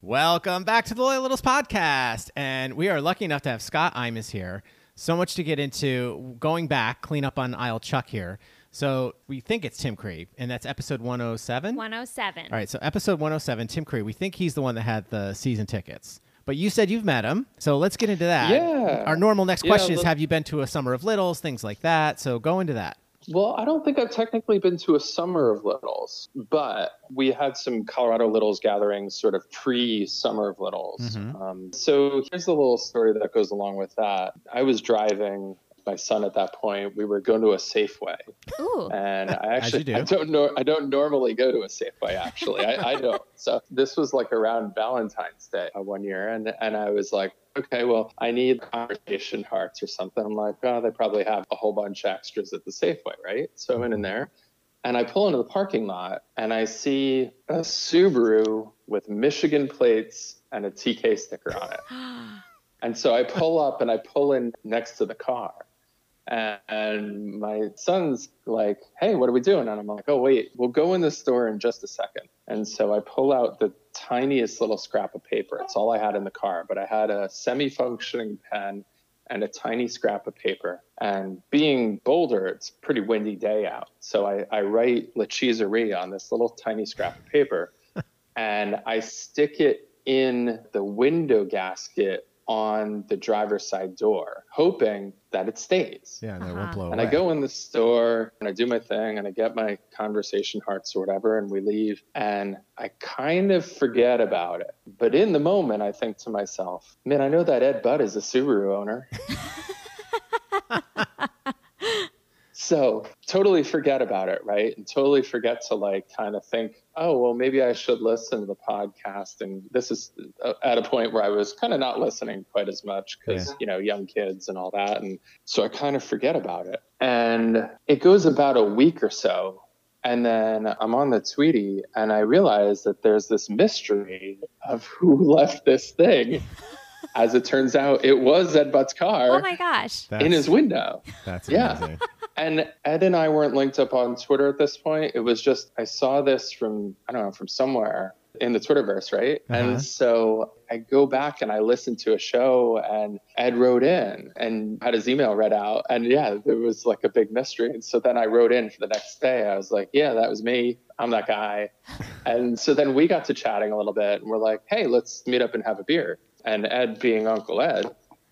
Speaker 2: Welcome back to the Loyal Littles podcast, and we are lucky enough to have Scott Imus here. So much to get into. Going back, clean up on aisle Chuck here. So we think it's Tim Cree, and that's episode 107.
Speaker 4: 107.
Speaker 2: All right, so episode 107, Tim Cree. We think he's the one that had the season tickets. But you said you've met him, so let's get into that.
Speaker 6: Yeah.
Speaker 2: Our normal next
Speaker 6: Yeah,
Speaker 2: question is:
Speaker 6: let-
Speaker 2: Have you been to a summer of littles, things like that? So go into that.
Speaker 6: Well, I don't think I've technically been to a summer of littles, but we had some Colorado littles gatherings sort of pre summer of littles.
Speaker 2: Mhm.
Speaker 6: Um, so here's the little story that goes along with that. I was driving my son at that point. We were going to a Safeway.
Speaker 4: Ooh.
Speaker 6: and I [LAUGHS] actually
Speaker 2: do.
Speaker 6: I don't know I don't normally go to a Safeway actually I, I don't [LAUGHS] so this was like around Valentine's Day uh, one year and and I was like okay well I need conversation hearts or something I'm like oh they probably have a whole bunch of extras at the Safeway right so I went in there and I pull into the parking lot and I see a Subaru with Michigan plates and a TK sticker on it [GASPS] and so I pull up and I pull in next to the car. And, my son's like, hey, what are we doing? And I'm like, oh, wait, we'll go in the store in just a second. And so I pull out the tiniest little scrap of paper. It's all I had in the car, but I had a semi functioning pen and a tiny scrap of paper. And being Boulder, it's a pretty windy day out. So I, I write La Cheeserie on this little tiny scrap of paper [LAUGHS] and I stick it in the window gasket on the driver's side door, hoping that it stays.
Speaker 2: Yeah, and it
Speaker 4: Uh-huh.
Speaker 2: won't blow
Speaker 6: And I go in the store and I do my thing and I get my conversation hearts or whatever, and we leave. And I kind of forget about it. But in the moment, I think to myself, man, I know that Ed Budd is a Subaru owner. [LAUGHS] so totally forget about it, right? And totally forget to like kind of think, oh, well, maybe I should listen to the podcast. And this is uh, at a point where I was kind of not listening quite as much because,
Speaker 2: Yeah.
Speaker 6: you know, young kids and all that. And so I kind of forget about it. And it goes about a week or so. And then I'm on the Tweety and I realize that there's this mystery of who [LAUGHS] left this thing. [LAUGHS] As it turns out, it was Ed Budd's car
Speaker 4: Oh my gosh.
Speaker 2: That's,
Speaker 6: in his window.
Speaker 2: That's
Speaker 6: Yeah. And Ed and I weren't linked up on Twitter at this point. It was just I saw this from I don't know from somewhere in the Twitterverse, right?
Speaker 2: Uh-huh.
Speaker 6: And so I go back and I listened to a show, and Ed wrote in and had his email read out, and yeah, there was like a big mystery. And so then I wrote in for the next day. I was like, yeah, that was me. I'm that guy. and so then we got to chatting a little bit, and we're like, hey, let's meet up and have a beer. And Ed, being Uncle Ed,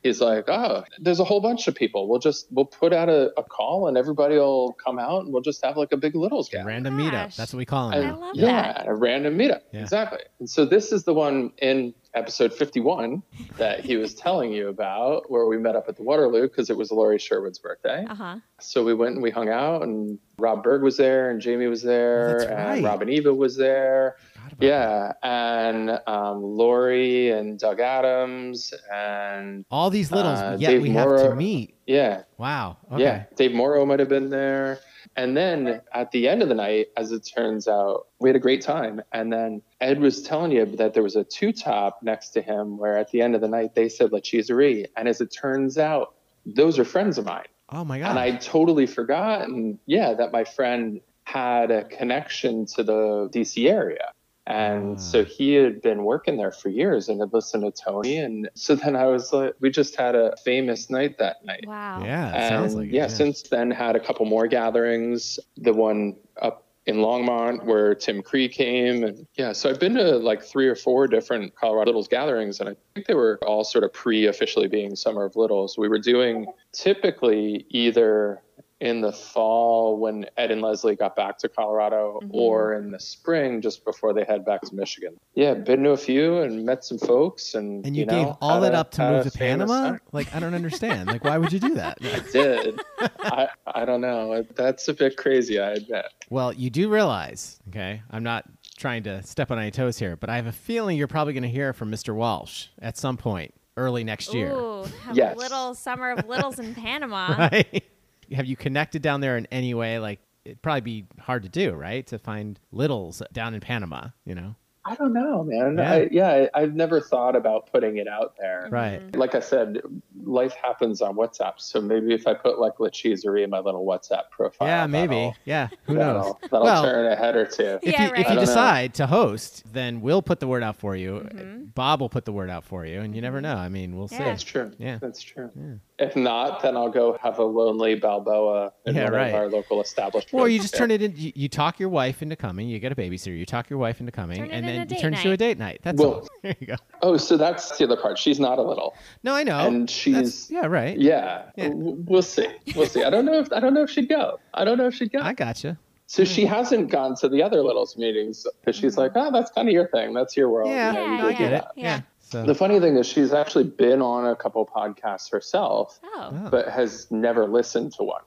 Speaker 6: he's like, oh, there's a whole bunch of people. We'll just we'll put out a, a call and everybody will come out and we'll just have like a big littles game.
Speaker 2: Random
Speaker 4: Gosh.
Speaker 2: meetup. That's what we call them.
Speaker 4: I love
Speaker 6: yeah,
Speaker 4: that.
Speaker 6: a random meetup.
Speaker 2: Yeah.
Speaker 6: Exactly. And so this is the one in episode 51 that he was telling you about where we met up at the Waterloo because it was Laurie Sherwood's birthday.
Speaker 4: Uh huh.
Speaker 6: So we went and we hung out and Rob Berg was there and Jamie was there
Speaker 2: that's
Speaker 6: and
Speaker 2: right.
Speaker 6: Rob and Eva was there.
Speaker 2: Forgot about
Speaker 6: Yeah, and um, Lori and Doug Adams and
Speaker 2: All these littles,
Speaker 6: Uh, Dave
Speaker 2: we have to meet.
Speaker 6: yeah,
Speaker 2: Wow. Okay.
Speaker 6: yeah. Dave Morrow might have been there. And then at the end of the night, as it turns out, we had a great time. And then Ed was telling you that there was a two top next to him where at the end of the night they said La Cheeserie. And as it turns out, those are friends of mine.
Speaker 2: Oh my god.
Speaker 6: And I totally forgotten, yeah, that my friend had a connection to the DC area. And
Speaker 2: Ah.
Speaker 6: so he had been working there for years and had listened to Tony. And so then I was like, we just had a famous night that night.
Speaker 4: Wow.
Speaker 2: yeah,
Speaker 6: And
Speaker 2: sounds like it,
Speaker 6: yeah, since then had a couple more gatherings. The one up in Longmont where Tim Cree came, and yeah, so I've been to like three or four different Colorado Littles gatherings, and I think they were all sort of pre-officially being Summer of Littles. We were doing typically either in the fall when Ed and Leslie got back to Colorado,
Speaker 4: Mhm.
Speaker 6: or in the spring just before they head back to Michigan. Yeah, been to a few and met some folks, and
Speaker 2: and you,
Speaker 6: know,
Speaker 2: gave all that
Speaker 6: a-
Speaker 2: up to move to Panama?
Speaker 6: time.
Speaker 2: Like I don't understand. Like why would you do that? [LAUGHS]
Speaker 6: I did. I, I don't know. That's a bit crazy, I admit.
Speaker 2: Well, you do realize, okay? I'm not trying to step on any toes here, but I have a feeling you're probably going to hear from Mr. Walsh at some point early next year.
Speaker 4: Ooh, have
Speaker 6: Yes.
Speaker 4: a little summer of littles in [LAUGHS] Panama.
Speaker 2: Right? Have you connected down there in any way? Like it'd probably be hard to do, right? To find littles down in Panama, you know?
Speaker 6: I don't know, man.
Speaker 2: Yeah.
Speaker 6: I, yeah, I, I've never thought about putting it out there.
Speaker 2: Right.
Speaker 6: Like I said, life happens on WhatsApp. So maybe if I put like La Cheeserie in my little WhatsApp profile,
Speaker 2: yeah, maybe. Yeah, who
Speaker 6: that'll,
Speaker 2: knows?
Speaker 6: That'll
Speaker 2: Well-
Speaker 6: turn a head or two.
Speaker 2: If
Speaker 4: Yeah,
Speaker 2: you,
Speaker 4: right.
Speaker 2: if you
Speaker 6: don't know.
Speaker 2: decide to host, then we'll put the word out for you.
Speaker 4: Mhm.
Speaker 2: Bob will put the word out for you, and you never know. I mean, we'll
Speaker 4: Yeah.
Speaker 2: see.
Speaker 6: That's true.
Speaker 2: Yeah.
Speaker 6: That's true.
Speaker 2: Yeah.
Speaker 6: If not, then I'll go have a lonely Balboa in
Speaker 2: Yeah,
Speaker 6: one
Speaker 2: right.
Speaker 6: of our local establishments.
Speaker 2: Or you just turn it in. You, you talk your wife into coming. You get a babysitter. You talk your wife into coming,
Speaker 4: Turn it
Speaker 2: and
Speaker 4: into
Speaker 2: then
Speaker 4: a
Speaker 2: you
Speaker 4: date
Speaker 2: turn it to a date night. That's
Speaker 6: Well-
Speaker 2: all. [LAUGHS] There you go.
Speaker 6: Oh, so that's the other part. She's not a little.
Speaker 2: No, I know.
Speaker 6: and
Speaker 2: That's-
Speaker 6: she's
Speaker 2: yeah, right.
Speaker 6: Yeah,
Speaker 2: Yeah.
Speaker 6: we'll see. We'll see. I don't know if I don't know if she'd go. I don't know if she'd go.
Speaker 2: I gotcha.
Speaker 6: so she hasn't gone to the other littles meetings because she's like, oh, that's kind of your thing. That's your world.
Speaker 2: Yeah,
Speaker 6: You know, you
Speaker 4: Yeah,
Speaker 2: I get it.
Speaker 6: that."
Speaker 2: Yeah.
Speaker 4: Yeah.
Speaker 2: So.
Speaker 6: The funny thing is, she's actually been on a couple podcasts herself,
Speaker 4: Oh.
Speaker 2: Oh,
Speaker 6: but has never listened to one.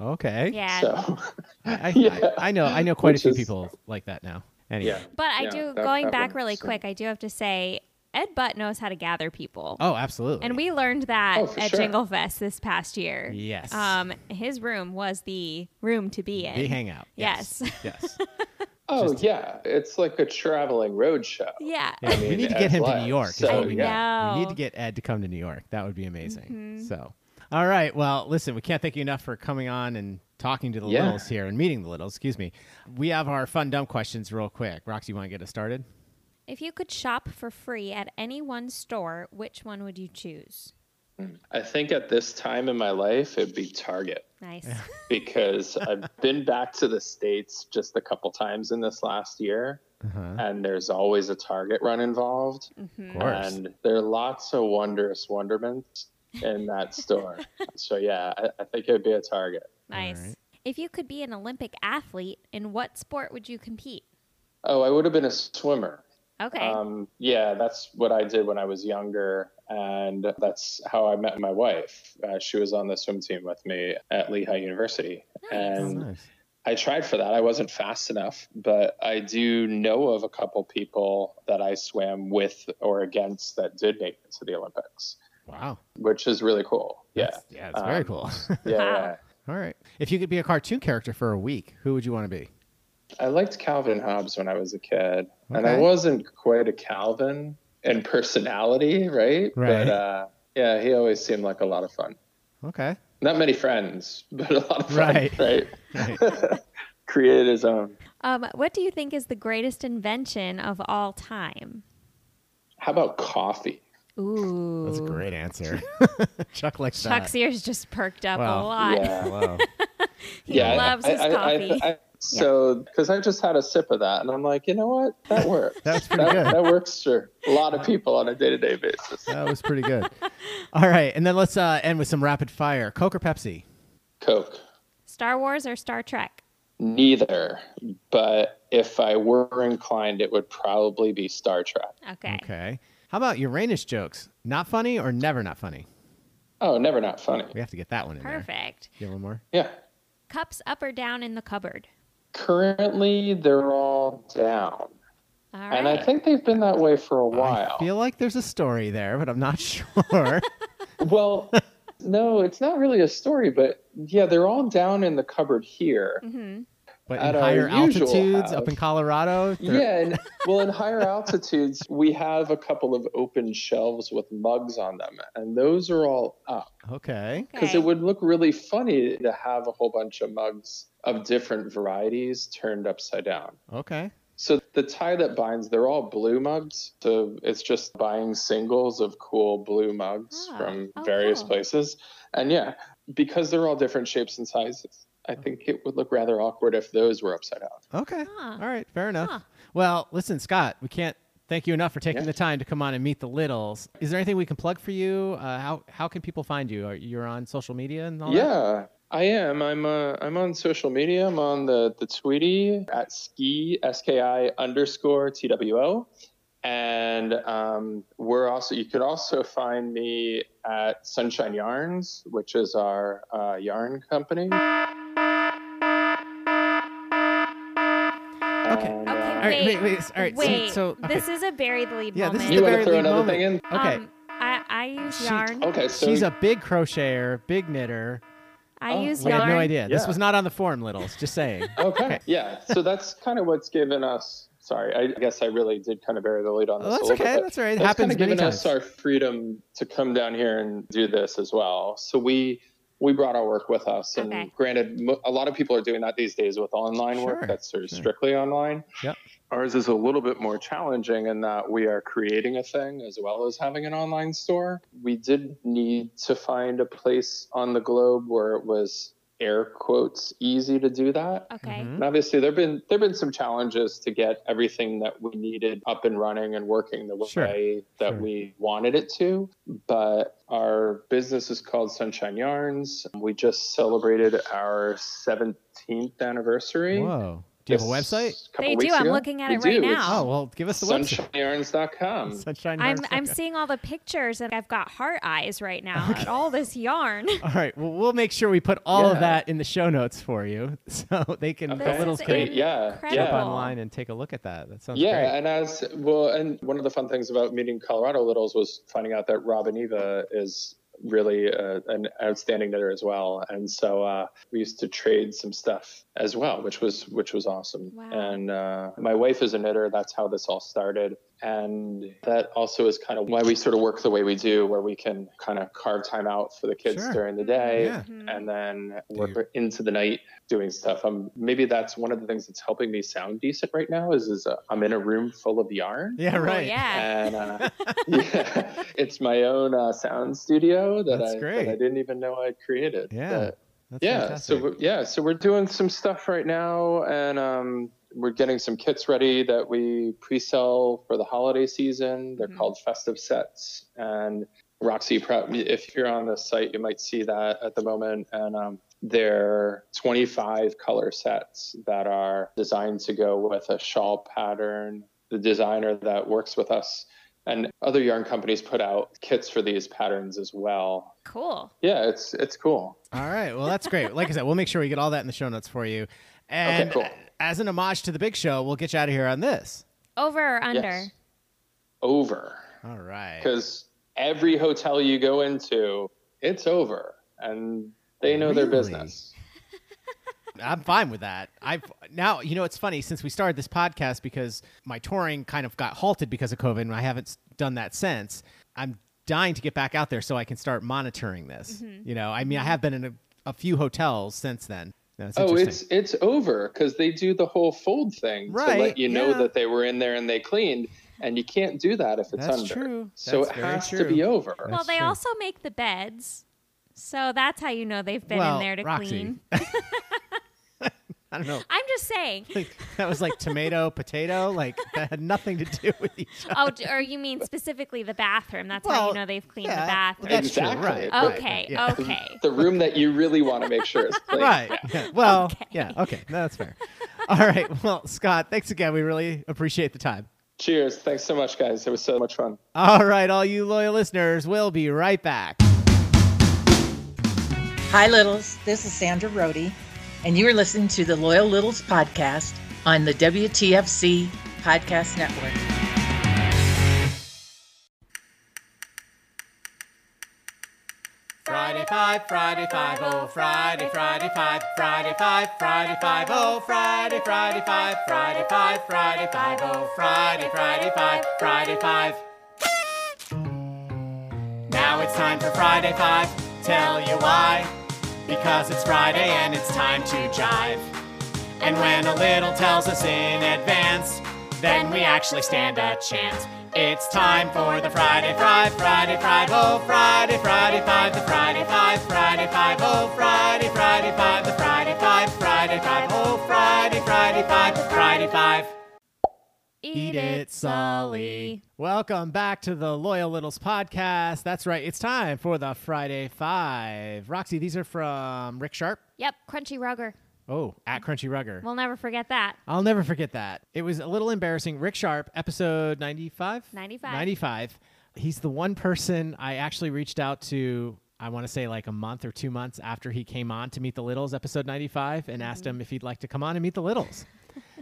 Speaker 2: okay.
Speaker 4: Yeah.
Speaker 6: So,
Speaker 2: I, I, [LAUGHS]
Speaker 6: Yeah.
Speaker 2: I, I know. I know quite a few
Speaker 6: is-
Speaker 2: people like that now. Anyway.
Speaker 6: yeah.
Speaker 4: But I
Speaker 6: Yeah,
Speaker 4: do,
Speaker 6: that-
Speaker 4: going
Speaker 6: that
Speaker 4: back
Speaker 6: one,
Speaker 4: really
Speaker 6: so-
Speaker 4: quick, I do have to say, Ed Budd knows how to gather people.
Speaker 2: Oh, absolutely.
Speaker 4: And we learned that
Speaker 6: Oh,
Speaker 4: at
Speaker 6: sure.
Speaker 4: Jingle Fest this past year.
Speaker 2: Yes.
Speaker 4: Um, his room was the room to be in.
Speaker 2: Big hangout.
Speaker 4: Yes.
Speaker 2: Yes. [LAUGHS]
Speaker 6: Oh yeah, it's like a traveling road show.
Speaker 4: Yeah.
Speaker 2: Yeah,
Speaker 6: I
Speaker 2: we need to get
Speaker 6: Ed's
Speaker 2: him to New York. is
Speaker 6: so,
Speaker 2: what we
Speaker 6: yeah.
Speaker 2: need. We need to get Ed to come to New York. That would be amazing.
Speaker 4: Mhm.
Speaker 2: So, all right. Well, listen, we can't thank you enough for coming on and talking to the
Speaker 6: Yeah.
Speaker 2: littles here and meeting the littles. Excuse me. We have our fun dumb questions real quick. Roxy, you want to get us started?
Speaker 4: If you could shop for free at any one store, which one would you choose?
Speaker 6: I think at this time in my life, it'd be Target.
Speaker 4: Nice. [LAUGHS]
Speaker 6: because I've been back to the States just a couple times in this last year,
Speaker 2: Uh-huh.
Speaker 6: and there's always a Target run involved.
Speaker 4: Mhm.
Speaker 2: Of course.
Speaker 6: And there are lots of wondrous wonderments in that store. so, yeah, I, I think it would be a Target.
Speaker 4: Nice.
Speaker 2: right.
Speaker 4: If you could be an Olympic athlete, in what sport would you compete?
Speaker 6: Oh, I would have been a swimmer.
Speaker 4: Okay.
Speaker 6: Um, yeah, that's what I did when I was younger. And that's how I met my wife. Uh, she was on the swim team with me at Lehigh University.
Speaker 2: Oh,
Speaker 6: And
Speaker 2: nice.
Speaker 6: I tried for that. I wasn't fast enough, but I do know of a couple people that I swam with or against that did make it to the Olympics,
Speaker 2: Wow.
Speaker 6: which is really cool. Yeah.
Speaker 2: That's- yeah, it's very
Speaker 6: Um,
Speaker 2: cool.
Speaker 6: Yeah. Yeah. [LAUGHS]
Speaker 2: all right. If you could be a cartoon character for a week, who would you want to be?
Speaker 6: I liked Calvin Hobbes when I was a kid, and I wasn't quite a Calvin in personality, right?
Speaker 2: Right.
Speaker 6: But uh, yeah, he always seemed like a lot of fun.
Speaker 2: Okay.
Speaker 6: Not many friends, [LAUGHS] but a lot of fun,
Speaker 2: Right.
Speaker 6: right?
Speaker 2: Right. [LAUGHS]
Speaker 6: Created his own.
Speaker 4: um, what do you think is the greatest invention of all time?
Speaker 6: How about coffee?
Speaker 4: Ooh.
Speaker 2: That's a great answer. [LAUGHS] Chuck likes
Speaker 4: Chuck's
Speaker 2: that.
Speaker 4: ears just perked up
Speaker 2: Wow.
Speaker 4: a lot.
Speaker 6: Yeah. [LAUGHS]
Speaker 2: Wow.
Speaker 4: He loves his
Speaker 6: I, I,
Speaker 4: coffee.
Speaker 6: I, I, so, because I just had a sip of that, and I'm like, you know what? That [LAUGHS] works.
Speaker 2: That's pretty
Speaker 6: that,
Speaker 2: good.
Speaker 6: that works for a lot of people on a day-to-day basis.
Speaker 2: That was pretty good. All right. And then let's uh, end with some rapid fire Coke or Pepsi?
Speaker 6: Coke,
Speaker 4: Star Wars or Star Trek?
Speaker 6: neither. But if I were inclined, it would probably be Star Trek.
Speaker 4: Okay.
Speaker 2: Okay. How about Uranus jokes? Not funny or never not funny?
Speaker 6: Oh, never not funny.
Speaker 2: We have to get that one in there.
Speaker 4: Perfect.
Speaker 2: You have one more?
Speaker 6: Yeah.
Speaker 4: Cups up or down in the cupboard?
Speaker 6: Currently, they're all down,
Speaker 4: All right.
Speaker 6: and I think they've been that way for a while.
Speaker 2: I feel like there's a story there, but I'm not [LAUGHS] sure. [LAUGHS]
Speaker 6: Well, No, it's not really a story, but yeah, they're all down in the cupboard here.
Speaker 4: hmm
Speaker 2: But
Speaker 6: At
Speaker 2: in higher
Speaker 6: usual
Speaker 2: altitudes up in Colorado, they're-
Speaker 6: Yeah, and [LAUGHS] well, in higher altitudes, we have a couple of open shelves with mugs on them, and those are all up.
Speaker 2: Okay.
Speaker 6: Because
Speaker 4: Okay.
Speaker 6: it would look really funny to have a whole bunch of mugs of different varieties turned upside down.
Speaker 2: Okay.
Speaker 6: So the tie that binds, they're all blue mugs. So it's just buying singles of cool blue mugs
Speaker 4: Ah,
Speaker 6: from
Speaker 4: oh,
Speaker 6: various
Speaker 4: cool.
Speaker 6: places. And yeah, because they're all different shapes and sizes, I think it would look rather awkward if those were upside down.
Speaker 2: Okay.
Speaker 4: Huh.
Speaker 2: All right. Fair enough.
Speaker 4: Huh.
Speaker 2: Well, listen, Scott, we can't thank you enough for taking
Speaker 6: Yeah.
Speaker 2: the time to come on and meet the Littles. Is there anything we can plug for you? Uh, how how can people find you? Are you're on social media and all that?
Speaker 6: Yeah, I am. I'm uh, I'm on social media. I'm on the the Tweety at ski s k i underscore t w o, and um, we're also you could also find me at Sunshine Yarns, which is our uh, yarn company.
Speaker 2: Okay.
Speaker 4: Okay,
Speaker 2: All right. Wait.
Speaker 4: Wait,
Speaker 2: Wait. All right. so-
Speaker 4: Wait,
Speaker 2: So, okay.
Speaker 4: this is a buried lead
Speaker 2: yeah. This is
Speaker 6: You
Speaker 2: the
Speaker 6: wanna
Speaker 2: very
Speaker 6: throw
Speaker 2: lead
Speaker 6: another
Speaker 2: moment.
Speaker 6: thing in?
Speaker 2: Okay.
Speaker 4: Um, I, I use
Speaker 2: She-
Speaker 4: yarn.
Speaker 6: okay, so
Speaker 2: She's a big crocheter, big knitter.
Speaker 4: I
Speaker 6: Oh,
Speaker 4: use
Speaker 2: We
Speaker 4: yarn.
Speaker 2: had no idea. This was not on the form, Littles. Just saying. [LAUGHS]
Speaker 6: Okay. Yeah. So that's kind of what's given us. Sorry, I guess I really did kind of bury the lead on this.
Speaker 2: Oh, that's
Speaker 6: little bit,
Speaker 2: okay.
Speaker 6: but
Speaker 2: That's all right. It
Speaker 6: that's
Speaker 2: happens
Speaker 6: kind of
Speaker 2: many
Speaker 6: given
Speaker 2: times.
Speaker 6: us our freedom to come down here and do this as well. So we we brought our work with us, and
Speaker 4: Okay.
Speaker 6: granted, a lot of people are doing that these days with online
Speaker 2: Sure,
Speaker 6: work. That's sort of
Speaker 2: sure.
Speaker 6: strictly online.
Speaker 2: Yep.
Speaker 6: Ours is a little bit more challenging in that we are creating a thing as well as having an online store. We did need to find a place on the globe where it was air quotes easy to do that.
Speaker 4: Okay.
Speaker 2: Mhm.
Speaker 6: And obviously, there've been there've been some challenges to get everything that we needed up and running and working the
Speaker 2: Sure,
Speaker 6: way that
Speaker 2: sure.
Speaker 6: we wanted it to. But our business is called Sunshine Yarns. We just celebrated our 17th anniversary.
Speaker 2: Whoa. Do you have a website?
Speaker 4: They do. I'm
Speaker 6: ago.
Speaker 4: looking at
Speaker 6: We
Speaker 4: it right
Speaker 6: do.
Speaker 4: now.
Speaker 2: Oh well, give us the website.
Speaker 6: SunshineYarns.com.
Speaker 2: Sunshine.
Speaker 4: I'm I'm seeing all the pictures and I've got heart eyes right now at all this yarn. [LAUGHS]
Speaker 2: All right. Well, we'll make sure we put all of that in the show notes for you, [LAUGHS] so they can
Speaker 6: Okay.
Speaker 2: the littles can.
Speaker 6: Yeah.
Speaker 2: jump.
Speaker 6: Yeah.
Speaker 2: online and take a look at that. That sounds
Speaker 6: yeah,
Speaker 2: great.
Speaker 6: and as well, and one of the fun things about meeting Colorado Littles was finding out that Robin Eva is really uh, an outstanding knitter as well, and so uh, we used to trade some stuff as well, which was which was awesome.
Speaker 4: Wow.
Speaker 6: And uh, my wife is a knitter. That's how this all started, and that also is kind of why we sort of work the way we do, where we can kind of carve time out for the kids
Speaker 2: Sure.
Speaker 6: during the day,
Speaker 2: Yeah.
Speaker 6: and then
Speaker 2: Do
Speaker 6: work into the night doing stuff. Um, maybe that's one of the things that's helping me sound decent right now. Is is uh, I'm in a room full of yarn.
Speaker 2: Yeah.
Speaker 4: Oh,
Speaker 2: Right.
Speaker 4: yeah.
Speaker 6: And uh, [LAUGHS] [LAUGHS] yeah, it's my own uh, sound studio that I,
Speaker 2: great.
Speaker 6: that I didn't even know I'd created.
Speaker 2: Yeah,
Speaker 6: But
Speaker 2: That's
Speaker 6: yeah.
Speaker 2: fantastic.
Speaker 6: So we're- yeah, so we're doing some stuff right now, and um, we're getting some kits ready that we pre-sell for the holiday season. They're
Speaker 4: Mhm.
Speaker 6: called festive sets, and Roxy Prep. If you're on the site, you might see that at the moment, and um, they're 25 color sets that are designed to go with a shawl pattern. The designer that works with us and other yarn companies put out kits for these patterns as well.
Speaker 4: Cool.
Speaker 6: Yeah, it's it's cool.
Speaker 2: All right. Well, that's great. Like I said, we'll make sure we get all that in the show notes for you. And
Speaker 6: cool.
Speaker 2: as an homage to the big show, we'll get you out of here on this.
Speaker 4: Over or under?
Speaker 6: Yes. Over.
Speaker 2: All right.
Speaker 6: Because every hotel you go into, it's over. And they know their business. [LAUGHS]
Speaker 2: I'm fine with that. I've now, you know, it's funny since we started this podcast because my touring kind of got halted because of COVID, and I haven't done that since. I'm dying to get back out there so I can start monitoring this.
Speaker 6: Mm-hmm.
Speaker 2: You know, I mean, I have been in a, a few hotels since then. That's
Speaker 6: Oh, it's it's over because they do the whole fold thing
Speaker 2: Right,
Speaker 6: to let you know that they were in there and they cleaned, and you can't do that if it's
Speaker 2: That's
Speaker 6: under.
Speaker 2: true.
Speaker 6: So
Speaker 2: That's
Speaker 6: it
Speaker 2: very
Speaker 6: has to be over.
Speaker 4: Well, they
Speaker 2: true.
Speaker 4: also make the beds. So that's how you know they've been
Speaker 2: well,
Speaker 4: in there to
Speaker 2: Roxy.
Speaker 4: clean. [LAUGHS] [LAUGHS]
Speaker 2: I don't know.
Speaker 4: I'm just saying.
Speaker 2: Like, that was like tomato, [LAUGHS] potato. Like that had nothing to do with each oh, other.
Speaker 4: Oh, or you mean specifically the bathroom? That's how you know they've cleaned
Speaker 2: yeah,
Speaker 4: the bathroom.
Speaker 2: That's
Speaker 6: Exactly.
Speaker 2: true. Right.
Speaker 6: Right.
Speaker 4: okay,
Speaker 2: Yeah.
Speaker 4: okay.
Speaker 6: The room that you really want to make sure is clean.
Speaker 2: Right. Yeah. Well,
Speaker 4: Okay.
Speaker 2: yeah. Okay. No, that's fair. All right. Well, Scott, thanks again. We really appreciate the time.
Speaker 6: Cheers. Thanks so much, guys. It was so much fun.
Speaker 2: All right, all you loyal listeners, we'll be right back.
Speaker 8: Hi, Littles. This is Sandra Rohde, and you are listening to the Loyal Littles podcast on the WTFC Podcast Network.
Speaker 2: Friday five, Friday five, oh Friday, Friday five, Friday five, Friday five, oh Friday, Friday five, Friday five, Friday five, oh Friday, Friday five, Friday five. Now it's time for Friday Five. Tell you why. Because it's Friday and it's time to jive. And when a little tells us in advance, then we actually stand a chance. It's time for the Friday Five, Friday Five, oh Friday, Friday Five, the Friday Five, Friday Five, oh Friday, Friday Five, the Friday Five, Friday Five, oh Friday, Friday Five, Friday Five. Eat it, Sully. Welcome back to the Loyal Littles podcast. That's right. It's time for the Friday Five. Roxy, these are from Rick Sharp.
Speaker 4: Yep, Crunchy Rugger.
Speaker 2: Oh, at Crunchy Rugger.
Speaker 4: We'll never forget that.
Speaker 2: I'll never forget that. It was a little embarrassing. Rick Sharp, episode 95?
Speaker 4: 95.
Speaker 2: 95. He's the one person I actually reached out to, I want to say like a month or two months after he came on to Meet the Littles, episode 95, and asked
Speaker 4: Mm-hmm.
Speaker 2: him if he'd like to come on and meet the Littles.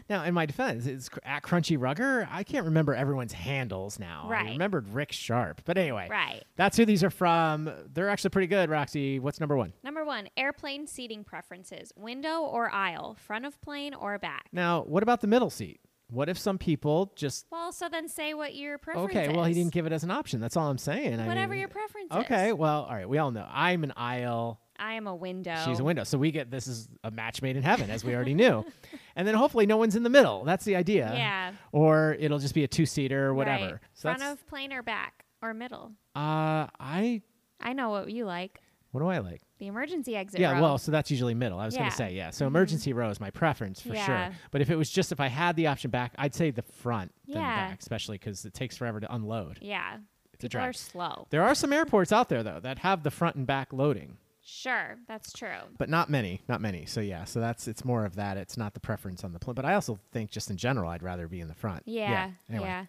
Speaker 2: Now, in my defense, it's at Crunchy Rugger. I can't remember everyone's handles now. I remembered Rick Sharp. But anyway,
Speaker 4: Right.
Speaker 2: that's who these are from. They're actually pretty good, Roxy. What's number one?
Speaker 4: Number one, airplane seating preferences window or aisle, front of plane or back.
Speaker 2: Now, what about the middle seat? What if some people just
Speaker 4: Well, so then say what your preference is?
Speaker 2: Okay, well, he didn't give it as an option. That's all I'm saying. I
Speaker 4: Whatever
Speaker 2: mean-
Speaker 4: your preference is.
Speaker 2: Okay, well, all right. We all know I'm an aisle.
Speaker 4: I am a window.
Speaker 2: She's a window. So we get this is a match made in heaven, as we already knew. [LAUGHS] and then hopefully no one's in the middle. That's the idea.
Speaker 4: Yeah.
Speaker 2: Or it'll just be a two seater or whatever.
Speaker 4: Right.
Speaker 2: So
Speaker 4: Front
Speaker 2: that's,
Speaker 4: of plane or back or middle.
Speaker 2: uh, I.
Speaker 4: I know what you like.
Speaker 2: What do I like?
Speaker 4: The emergency exit.
Speaker 2: yeah,
Speaker 4: row.
Speaker 2: well, so that's usually middle. I was going to say, yeah. So emergency row is my preference for
Speaker 4: Yeah.
Speaker 2: sure. But if it was just if I had the option back, I'd say the front than
Speaker 4: Yeah.
Speaker 2: back, especially because it takes forever to unload.
Speaker 4: Yeah.
Speaker 2: It's a
Speaker 4: People
Speaker 2: drag.
Speaker 4: are slow.
Speaker 2: There are some airports out there though that have the front and back loading.
Speaker 4: Sure, that's true.
Speaker 2: but not many, not many. So yeah, so that's it's more of that. It's not the preference on the plane, but I also think just in general, I'd rather be in the front.
Speaker 4: Yeah. Yeah.
Speaker 2: Anyway.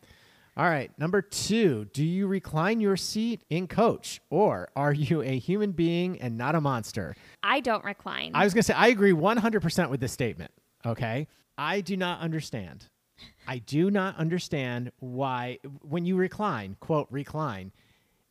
Speaker 2: All right, number two. Do you recline your seat in coach, or are you a human being and not a monster?
Speaker 4: I don't recline.
Speaker 2: I was gonna say I agree 100% with this statement. Okay, I do not understand. I do not understand why when you recline, quote recline,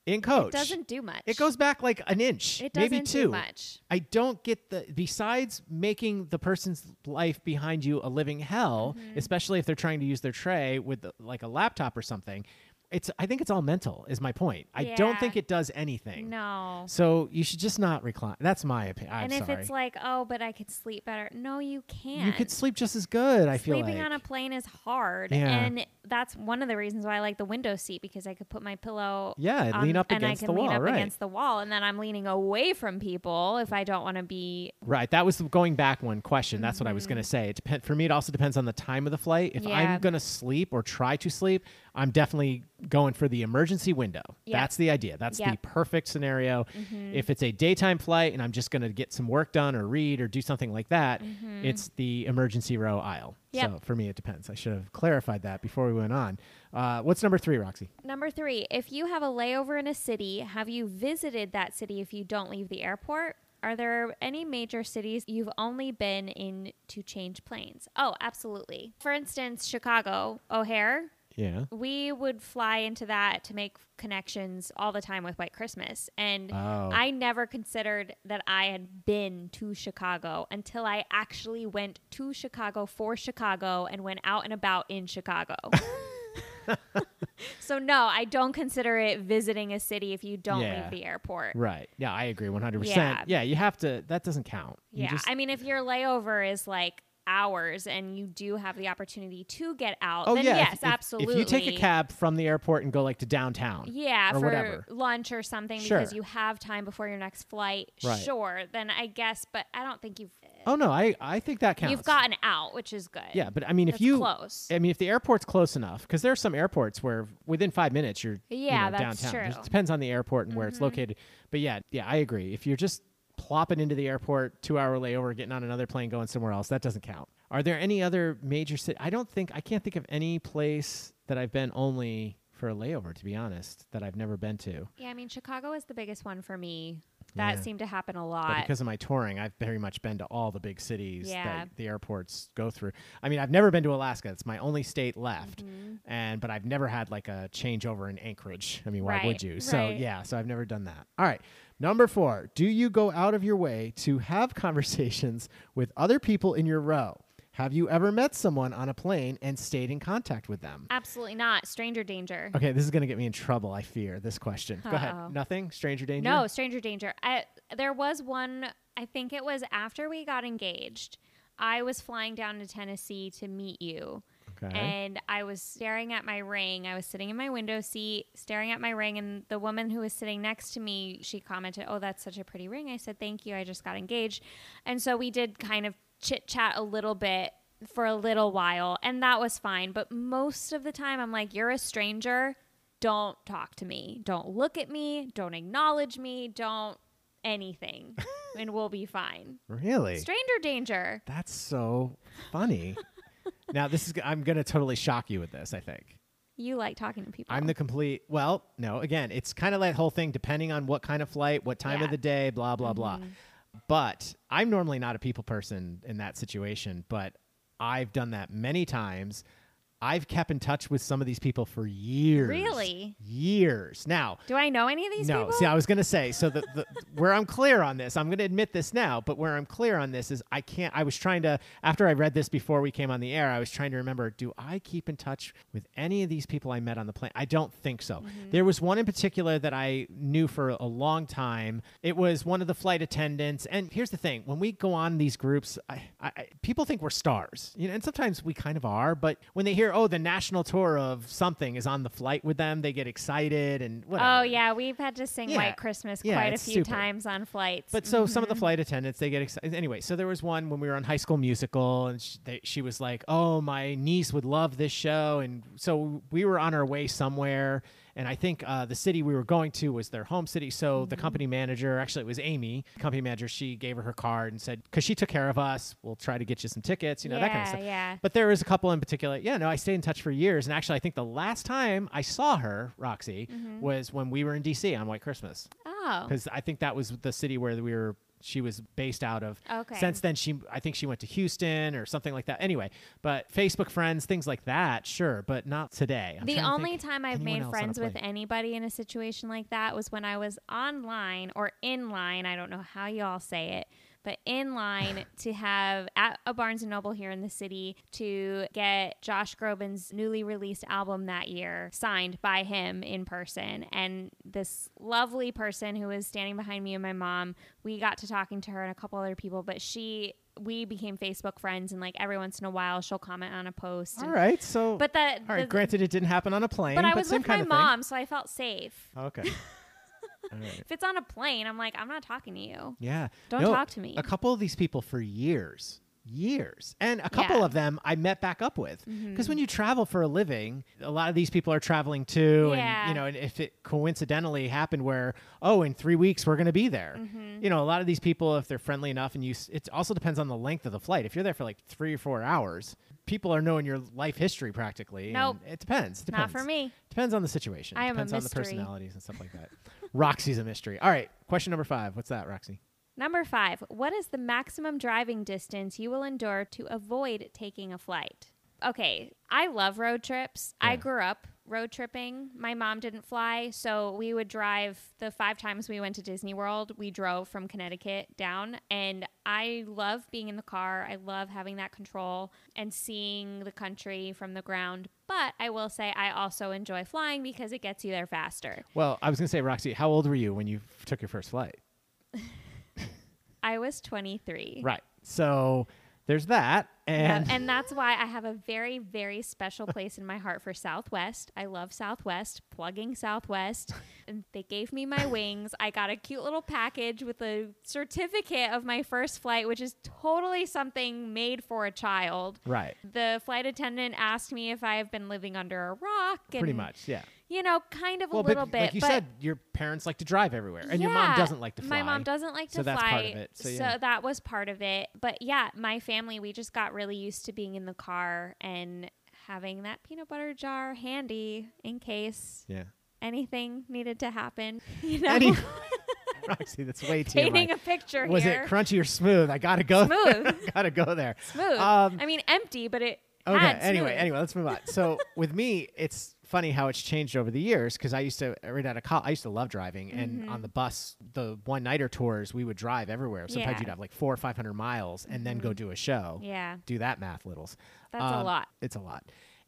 Speaker 2: in coach,
Speaker 4: it doesn't do much.
Speaker 2: it goes back like an inch,
Speaker 4: It
Speaker 2: maybe
Speaker 4: doesn't do
Speaker 2: two.
Speaker 4: much.
Speaker 2: I don't get the besides making the person's life behind you a living hell,
Speaker 4: Mm-hmm.
Speaker 2: especially if they're trying to use their tray with like a laptop or something. It's I think it's all mental is my point. I don't think it does anything.
Speaker 4: No.
Speaker 2: So you should just not recline. That's my opinion. I'm
Speaker 4: and if
Speaker 2: sorry.
Speaker 4: it's like, oh, but I could sleep better. No, you can't.
Speaker 2: you could sleep just as good. I feel like
Speaker 4: Sleeping
Speaker 2: like.
Speaker 4: on a plane is hard,
Speaker 2: Yeah.
Speaker 4: and that's one of the reasons why I like the window seat because I could put my pillow.
Speaker 2: Yeah, and
Speaker 4: on-
Speaker 2: lean up
Speaker 4: and
Speaker 2: against
Speaker 4: I
Speaker 2: the
Speaker 4: can lean
Speaker 2: wall,
Speaker 4: up
Speaker 2: right.
Speaker 4: against the wall, and then I'm leaning away from people if I don't want to be.
Speaker 2: Right. That was going back one question. That's what I was going to say. It depend, for me, it also depends on the time of the flight. If
Speaker 4: Mm-hmm. Yeah.
Speaker 2: I'm going to sleep or try to sleep, I'm definitely going for the emergency window.
Speaker 4: Yeah.
Speaker 2: That's the idea. That's the perfect scenario.
Speaker 4: Mm-hmm.
Speaker 2: If it's a daytime flight and I'm just going to get some work done or read or do something like that, it's the emergency row aisle.
Speaker 4: Mm-hmm. Yep.
Speaker 2: So for me, it depends. I should have clarified that before we went on. Uh, what's number three, Roxy?
Speaker 4: Number three, if you have a layover in a city, have you visited that city if you don't leave the airport? Are there any major cities you've only been in to change planes? Oh, absolutely. For instance, Chicago, O'Hare,
Speaker 2: Yeah.
Speaker 4: we would fly into that to make connections all the time with White Christmas. And
Speaker 2: Oh.
Speaker 4: I never considered that I had been to Chicago until I actually went to Chicago for Chicago and went out and about in Chicago. [LAUGHS] [LAUGHS] so, no, I don't consider it visiting a city if you don't
Speaker 2: Yeah.
Speaker 4: leave the airport.
Speaker 2: Right. Yeah, I agree 100%.
Speaker 4: Yeah.
Speaker 2: Yeah, you have to, that doesn't count. You
Speaker 4: Yeah.
Speaker 2: just-
Speaker 4: I mean, if your layover is like hours and you do have the opportunity to get out,
Speaker 2: Oh
Speaker 4: then
Speaker 2: yeah,
Speaker 4: yes,
Speaker 2: if,
Speaker 4: absolutely.
Speaker 2: If you take a cab from the airport and go like to downtown,
Speaker 4: Yeah,
Speaker 2: or
Speaker 4: for
Speaker 2: whatever.
Speaker 4: lunch or something
Speaker 2: Sure.
Speaker 4: because you have time before your next flight.
Speaker 2: Right.
Speaker 4: Sure, then I guess, but I don't think you've
Speaker 2: Oh no, I I think that counts.
Speaker 4: you've gotten out, which is good.
Speaker 2: Yeah, but I mean, if
Speaker 4: That's
Speaker 2: you,
Speaker 4: close.
Speaker 2: I mean, if the airport's close enough, because there are some airports where within five minutes you're, you
Speaker 4: Yeah,
Speaker 2: know,
Speaker 4: that's
Speaker 2: downtown.
Speaker 4: true. Mm-hmm.
Speaker 2: It depends on the airport and where it's located. But yeah, yeah, I agree. If you're just plopping into the airport, two hour layover, getting on another plane, going somewhere else, that doesn't count. Are there any other major city? I don't think I can't think of any place that I've been only for a layover. To be honest, that I've never been to.
Speaker 4: Yeah, I mean Chicago is the biggest one for me. That
Speaker 2: Yeah.
Speaker 4: seemed to happen a
Speaker 2: But
Speaker 4: lot.
Speaker 2: because of my touring, I've very much been to all the big cities
Speaker 4: Yeah.
Speaker 2: that the airports go through. I mean, I've never been to Alaska. It's my only state left.
Speaker 4: Mm-hmm.
Speaker 2: And but I've never had like a changeover in Anchorage. I mean, why
Speaker 4: Right,
Speaker 2: would you? So yeah, so I've never done that. All right. Number four, do you go out of your way to have [LAUGHS] conversations with other people in your row? Have you ever met someone on a plane and stayed in contact with them?
Speaker 4: Absolutely not. Stranger danger.
Speaker 2: Okay, this is going to get me in trouble, I fear, this question. Go
Speaker 4: Uh-oh.
Speaker 2: ahead. Nothing? Stranger danger?
Speaker 4: No, stranger danger. I, there was one, I think it was after we got engaged. I was flying down to Tennessee to meet you.
Speaker 2: Okay.
Speaker 4: And I was staring at my ring. I was sitting in my window seat, staring at my ring, and the woman who was sitting next to me, she commented, "Oh, that's such a pretty ring." I said, "Thank you. I just got engaged." And so we did kind of chit chat a little bit for a little while, and that was fine. But most of the time, I'm like, "You're a stranger. Don't talk to me. Don't look at me. Don't acknowledge me. Don't anything, [LAUGHS] and we'll be fine."
Speaker 2: Really?
Speaker 4: Stranger danger.
Speaker 2: That's so funny. Now, this is, I'm going to totally shock you with this, I think.
Speaker 4: You like talking to people.
Speaker 2: I'm the complete. Well, no. Again, it's kind of that whole thing, depending on what kind of flight, what time
Speaker 4: Yeah.
Speaker 2: of the day, blah blah blah.
Speaker 4: Mhm.
Speaker 2: But I'm normally not a people person in that situation. But I've done that many times. I've kept in touch with some of these people for years.
Speaker 4: Really?
Speaker 2: Years. Now,
Speaker 4: Do I know any of these people?
Speaker 2: no,
Speaker 4: people?
Speaker 2: see, I was going to say, so the, the where I'm clear on this, I'm going to admit this now, but where I'm clear on this is I can't. I was trying to after I read this before we came on the air, I was trying to remember: do I keep in touch with any of these people I met on the plane? I don't think so.
Speaker 4: Mm-hmm.
Speaker 2: There was one in particular that I knew for a long time. It was one of the flight attendants, and here's the thing: when we go on these groups, I, I, I- people think we're stars, you know, and sometimes we kind of are. But when they hear, oh, the national tour of something is on the flight with them, they get excited and whatever.
Speaker 4: Oh yeah, we've had to sing
Speaker 2: Yeah.
Speaker 4: White Christmas
Speaker 2: Yeah,
Speaker 4: quite a few
Speaker 2: stupid.
Speaker 4: times on flights.
Speaker 2: But so some of the
Speaker 4: Mhm.
Speaker 2: flight attendants, they get excited. Anyway, so there was one when we were on High School Musical, and she, they, she was like, "Oh, my niece would love this show," and so we were on our way somewhere, and I think uh, the city we were going to was their home city. So the company manager, actually it was Amy, company manager, she gave her her card and said, "Because she took care of us, we'll try to get you some tickets," you know that kind of stuff.
Speaker 4: yeah.
Speaker 2: But there was a couple in particular. Yeah, no, I stayed in touch for years, and actually, I think the last time I saw her, Roxy,
Speaker 4: Mhm.
Speaker 2: was when we were in DC on White Christmas
Speaker 4: Oh.
Speaker 2: because I think that was the city where we were. She was based out of.
Speaker 4: Okay.
Speaker 2: Since then, she I think she went to Houston or something like that. Anyway, but Facebook friends, things like that, sure, but not today. I'm
Speaker 4: the only time I've made
Speaker 2: else on a
Speaker 4: friends with anybody in a situation like that was when I was online or in line. I don't know how you all say it, but in line [LAUGHS] to have at a Barnes and Noble here in the city to get Josh Groban's newly released album that year signed by him in person. And this lovely person who was standing behind me and my mom, we got to talking to her and a couple other people, but she. We became Facebook friends, and like every once in a while, she'll comment on a post.
Speaker 2: All
Speaker 4: and-
Speaker 2: right, so
Speaker 4: but that
Speaker 2: all right.
Speaker 4: the-
Speaker 2: granted, it didn't happen on a plane,
Speaker 4: but I was
Speaker 2: same
Speaker 4: with
Speaker 2: kind
Speaker 4: my mom, so I felt safe.
Speaker 2: Okay. [LAUGHS] Right.
Speaker 4: If it's on a plane, I'm like, I'm not talking to you.
Speaker 2: Yeah.
Speaker 4: Don't
Speaker 2: No,
Speaker 4: talk to me.
Speaker 2: A couple of these people for years, years, and a couple
Speaker 4: Yeah.
Speaker 2: of them I met back up with. Because
Speaker 4: Mhm.
Speaker 2: when you travel for a living, a lot of these people are traveling too, and you know, and if it coincidentally happened where, oh, in three weeks we're going to be there.
Speaker 4: Mhm.
Speaker 2: You know, a lot of these people, if they're friendly enough, and you, s- it also depends on the length of the flight. If you're there for like three or four hours, people are knowing your life history practically. and
Speaker 4: Nope.
Speaker 2: It depends.
Speaker 4: Not for
Speaker 2: Depends.
Speaker 4: me.
Speaker 2: Depends on the situation.
Speaker 4: I am a
Speaker 2: Depends on the personalities and stuff like that. Roxy's a mystery. All right. Question number five. What's that, Roxy?
Speaker 4: Number five, what is the maximum driving distance you will endure to avoid taking a flight? Okay, I love road trips. I grew up road tripping. My mom didn't fly, so we would drive the five times we went to Disney World. We drove from Connecticut down, and I love being in the car. I love having that control and seeing the country from the ground. But I will say, I also enjoy flying because it gets you there faster.
Speaker 2: Well, I was going to say, Roxy, how old were you when you f- took your first flight? [LAUGHS]
Speaker 4: I was 23.
Speaker 2: Right. So there's that. And,
Speaker 4: and that's why I have a very, very special place in my heart for Southwest. I love Southwest, plugging Southwest. [LAUGHS] and they gave me my wings. I got a cute little package with a certificate of my first flight, which is totally something made for a child.
Speaker 2: right.
Speaker 4: The flight attendant asked me if I have been living under a rock. And,
Speaker 2: Pretty much. Yeah.
Speaker 4: You know, kind of a little
Speaker 2: but
Speaker 4: bit.
Speaker 2: like you said, your parents like to drive everywhere, and your mom doesn't like to fly.
Speaker 4: My mom doesn't like to
Speaker 2: so
Speaker 4: fly.
Speaker 2: that's part of it. So, yeah.
Speaker 4: that was part of it. But yeah, my family, we just got really used to being in the car and having that peanut butter jar handy in case
Speaker 2: yeah.
Speaker 4: anything needed to happen. [LAUGHS] You know,
Speaker 2: Any- [LAUGHS] Roxy, that's way too
Speaker 4: painting
Speaker 2: much.
Speaker 4: a picture
Speaker 2: Was
Speaker 4: here.
Speaker 2: it crunchy or smooth? I gotta go. [LAUGHS]
Speaker 4: Smooth.
Speaker 2: gotta go there.
Speaker 4: Smooth.
Speaker 2: Um,
Speaker 4: I mean, empty, but it
Speaker 2: Okay.
Speaker 4: Had
Speaker 2: Anyway, anyway, let's move on. So [LAUGHS] with me, it's funny how it's changed over the years because I used to right out of college, I used to love driving, and on the bus, the one nighter tours, we would drive everywhere. Sometimes
Speaker 4: Mm-hmm. Yeah. Mm-hmm.
Speaker 2: you'd have like four or five hundred miles, and then go do a show.
Speaker 4: Yeah.
Speaker 2: Do that math, littles.
Speaker 4: That's a
Speaker 2: Um,
Speaker 4: lot.
Speaker 2: It's a lot.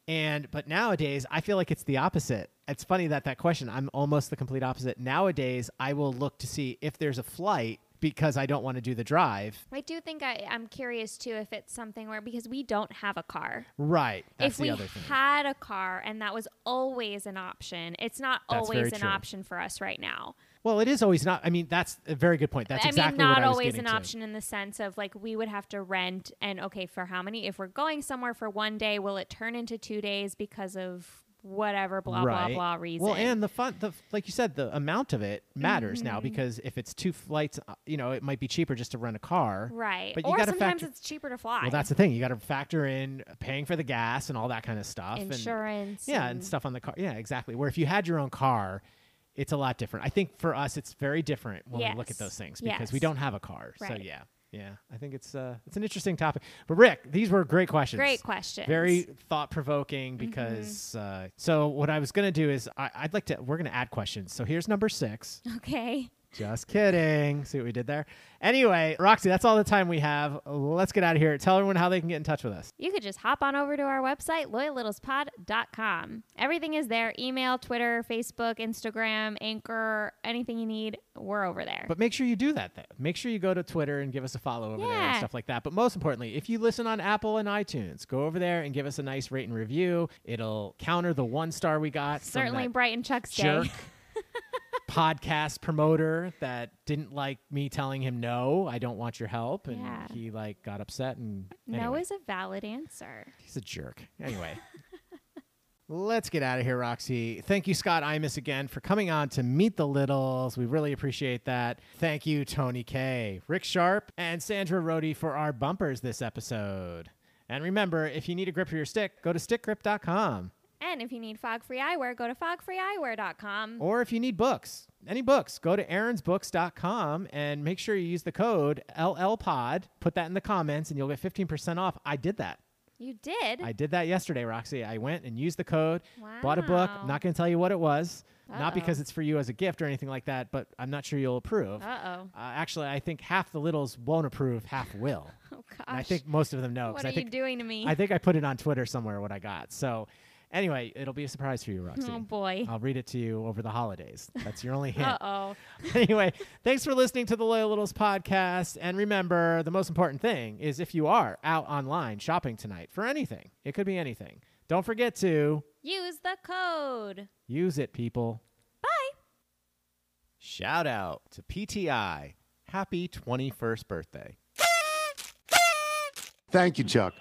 Speaker 2: And but nowadays, I feel like it's the opposite. It's funny that that question. I'm almost the complete opposite. Nowadays, I will look to see if there's a flight because I don't want to do the drive.
Speaker 4: I do think I, I'm curious too if it's something where because we don't have a car.
Speaker 2: Right. That's
Speaker 4: if
Speaker 2: the
Speaker 4: we
Speaker 2: other thing.
Speaker 4: had a car and that was always an option, it's not
Speaker 2: That's
Speaker 4: always an
Speaker 2: true.
Speaker 4: option for us right now.
Speaker 2: well, it is always not. I mean, that's a very good point. That's
Speaker 4: I
Speaker 2: exactly
Speaker 4: mean, not
Speaker 2: what I was
Speaker 4: always an
Speaker 2: to.
Speaker 4: option in the sense of like we would have to rent and okay, for how many? If we're going somewhere for one day, will it turn into two days because of whatever blah
Speaker 2: right.
Speaker 4: blah blah reason?
Speaker 2: Well, and the fun, the like you said, the amount of it matters
Speaker 4: Mm-hmm.
Speaker 2: now because if it's two flights, uh, you know, it might be cheaper just to rent a car.
Speaker 4: right.
Speaker 2: But you
Speaker 4: or
Speaker 2: got to
Speaker 4: sometimes
Speaker 2: factor.
Speaker 4: it's cheaper to fly.
Speaker 2: Well, that's the thing. You got to factor in paying for the gas and all that kind of stuff. and-
Speaker 4: insurance.
Speaker 2: yeah, and stuff on the car. Yeah, exactly. Where if you had your own car, it's a lot different. I think for us, it's very different when we look at those things because we don't have a car. So yeah, yeah. I think it's uh, it's an interesting topic. But Rick, these were great questions.
Speaker 4: Great questions.
Speaker 2: Very thought provoking because. Uh, so what I was gonna do is I, I'd like to. We're gonna add questions. So here's number six.
Speaker 4: Okay.
Speaker 2: Just kidding. See what we did there? Anyway, Roxy, that's all the time we have. Let's get out of here. Tell everyone how they can get in touch with us.
Speaker 4: You could just hop on over to our website, loyallittlespod.com. Everything is there email, Twitter, Facebook, Instagram, Anchor, anything you need, we're over there.
Speaker 2: But make sure you do that. Though. Make sure you go to Twitter and give us a follow over there and stuff like that. But most importantly, if you listen on Apple and iTunes, go over there and give us a nice rate and review. It'll counter the one star we got.
Speaker 4: Certainly
Speaker 2: that
Speaker 4: Bright and Chuck's
Speaker 2: jerk
Speaker 4: day. [LAUGHS]
Speaker 2: podcast promoter that didn't like me telling him no, I don't want your help, and
Speaker 4: Yeah.
Speaker 2: he like got upset and
Speaker 4: No
Speaker 2: anyway,
Speaker 4: is a valid answer.
Speaker 2: he's a jerk. Anyway. [LAUGHS] Let's get out of here, Roxy. Thank you, Scott Imus, again for coming on to Meet the Littles. We really appreciate that. Thank you, Tony K, Rick Sharp, and Sandra Rohde for our bumpers this episode. And remember, if you need a grip for your stick, go to stickgrip.com.
Speaker 4: And if you need fog free eyewear, go to fogfreeeyewear.com.
Speaker 2: Or if you need books, any books, go to aaronsbooks.com and make sure you use the code LLPOD. Put that in the comments and you'll get 15% off. I did that.
Speaker 4: You did?
Speaker 2: I did that yesterday, Roxy. I went and used the code, wow. bought a book. I'm not going to tell you what it was, not
Speaker 4: Uh-oh.
Speaker 2: because it's for you as a gift or anything like that, but I'm not sure you'll approve.
Speaker 4: Uh oh.
Speaker 2: Uh, actually, I think half the littles won't approve, half will. [LAUGHS]
Speaker 4: Oh gosh.
Speaker 2: And I think most of them know.
Speaker 4: what
Speaker 2: I
Speaker 4: are
Speaker 2: think,
Speaker 4: you doing to me?
Speaker 2: I think I put it on Twitter somewhere what I got. So, anyway, it'll be a surprise for you, Roxy.
Speaker 4: oh boy.
Speaker 2: I'll read it to you over the holidays. That's your only hint.
Speaker 4: Uh oh. [LAUGHS]
Speaker 2: anyway, thanks for listening to the Loyal Littles podcast. And remember, the most important thing is if you are out online shopping tonight for anything, it could be anything. Don't forget to
Speaker 4: Use the code.
Speaker 2: use it, people.
Speaker 4: Bye.
Speaker 2: Shout out to PTI. Happy 21st birthday.
Speaker 5: Thank you, Chuck.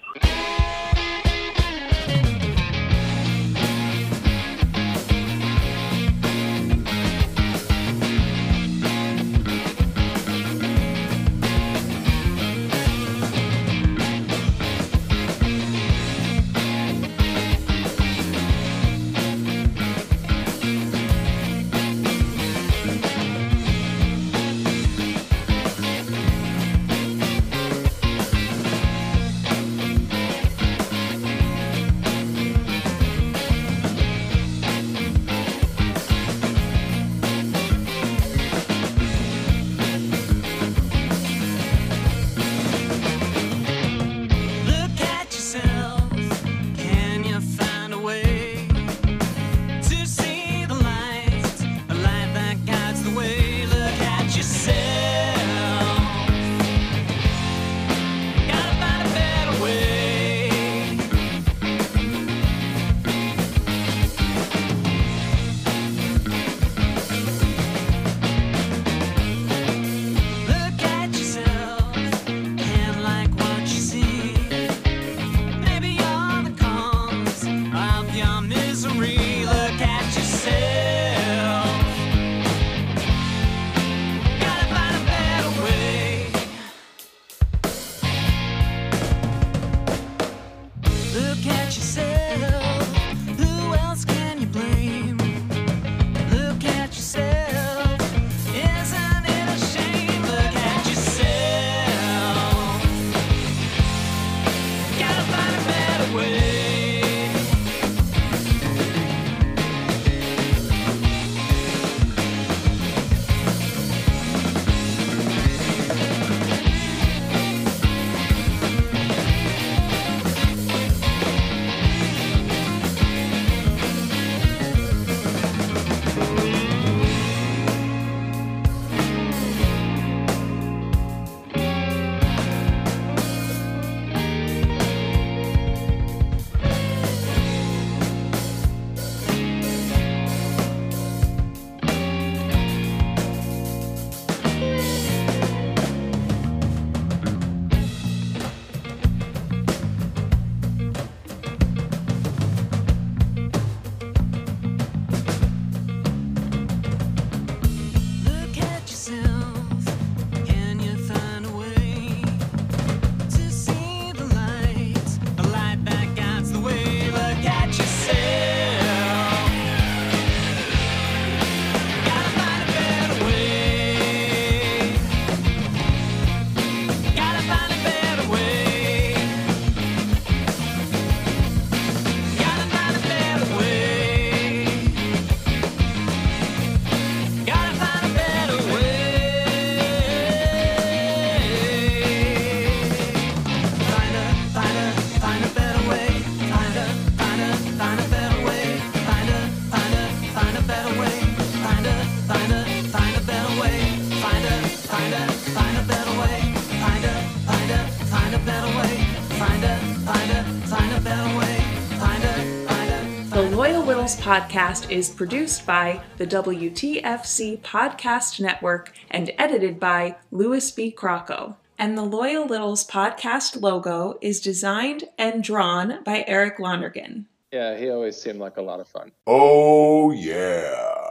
Speaker 1: Podcast is produced by the WTFC Podcast Network and edited by Louis B. Crocco. And the Loyal Littles podcast logo is designed and drawn by Eric Londergan.
Speaker 6: Yeah, he always seemed like a lot of fun.
Speaker 5: Oh, yeah.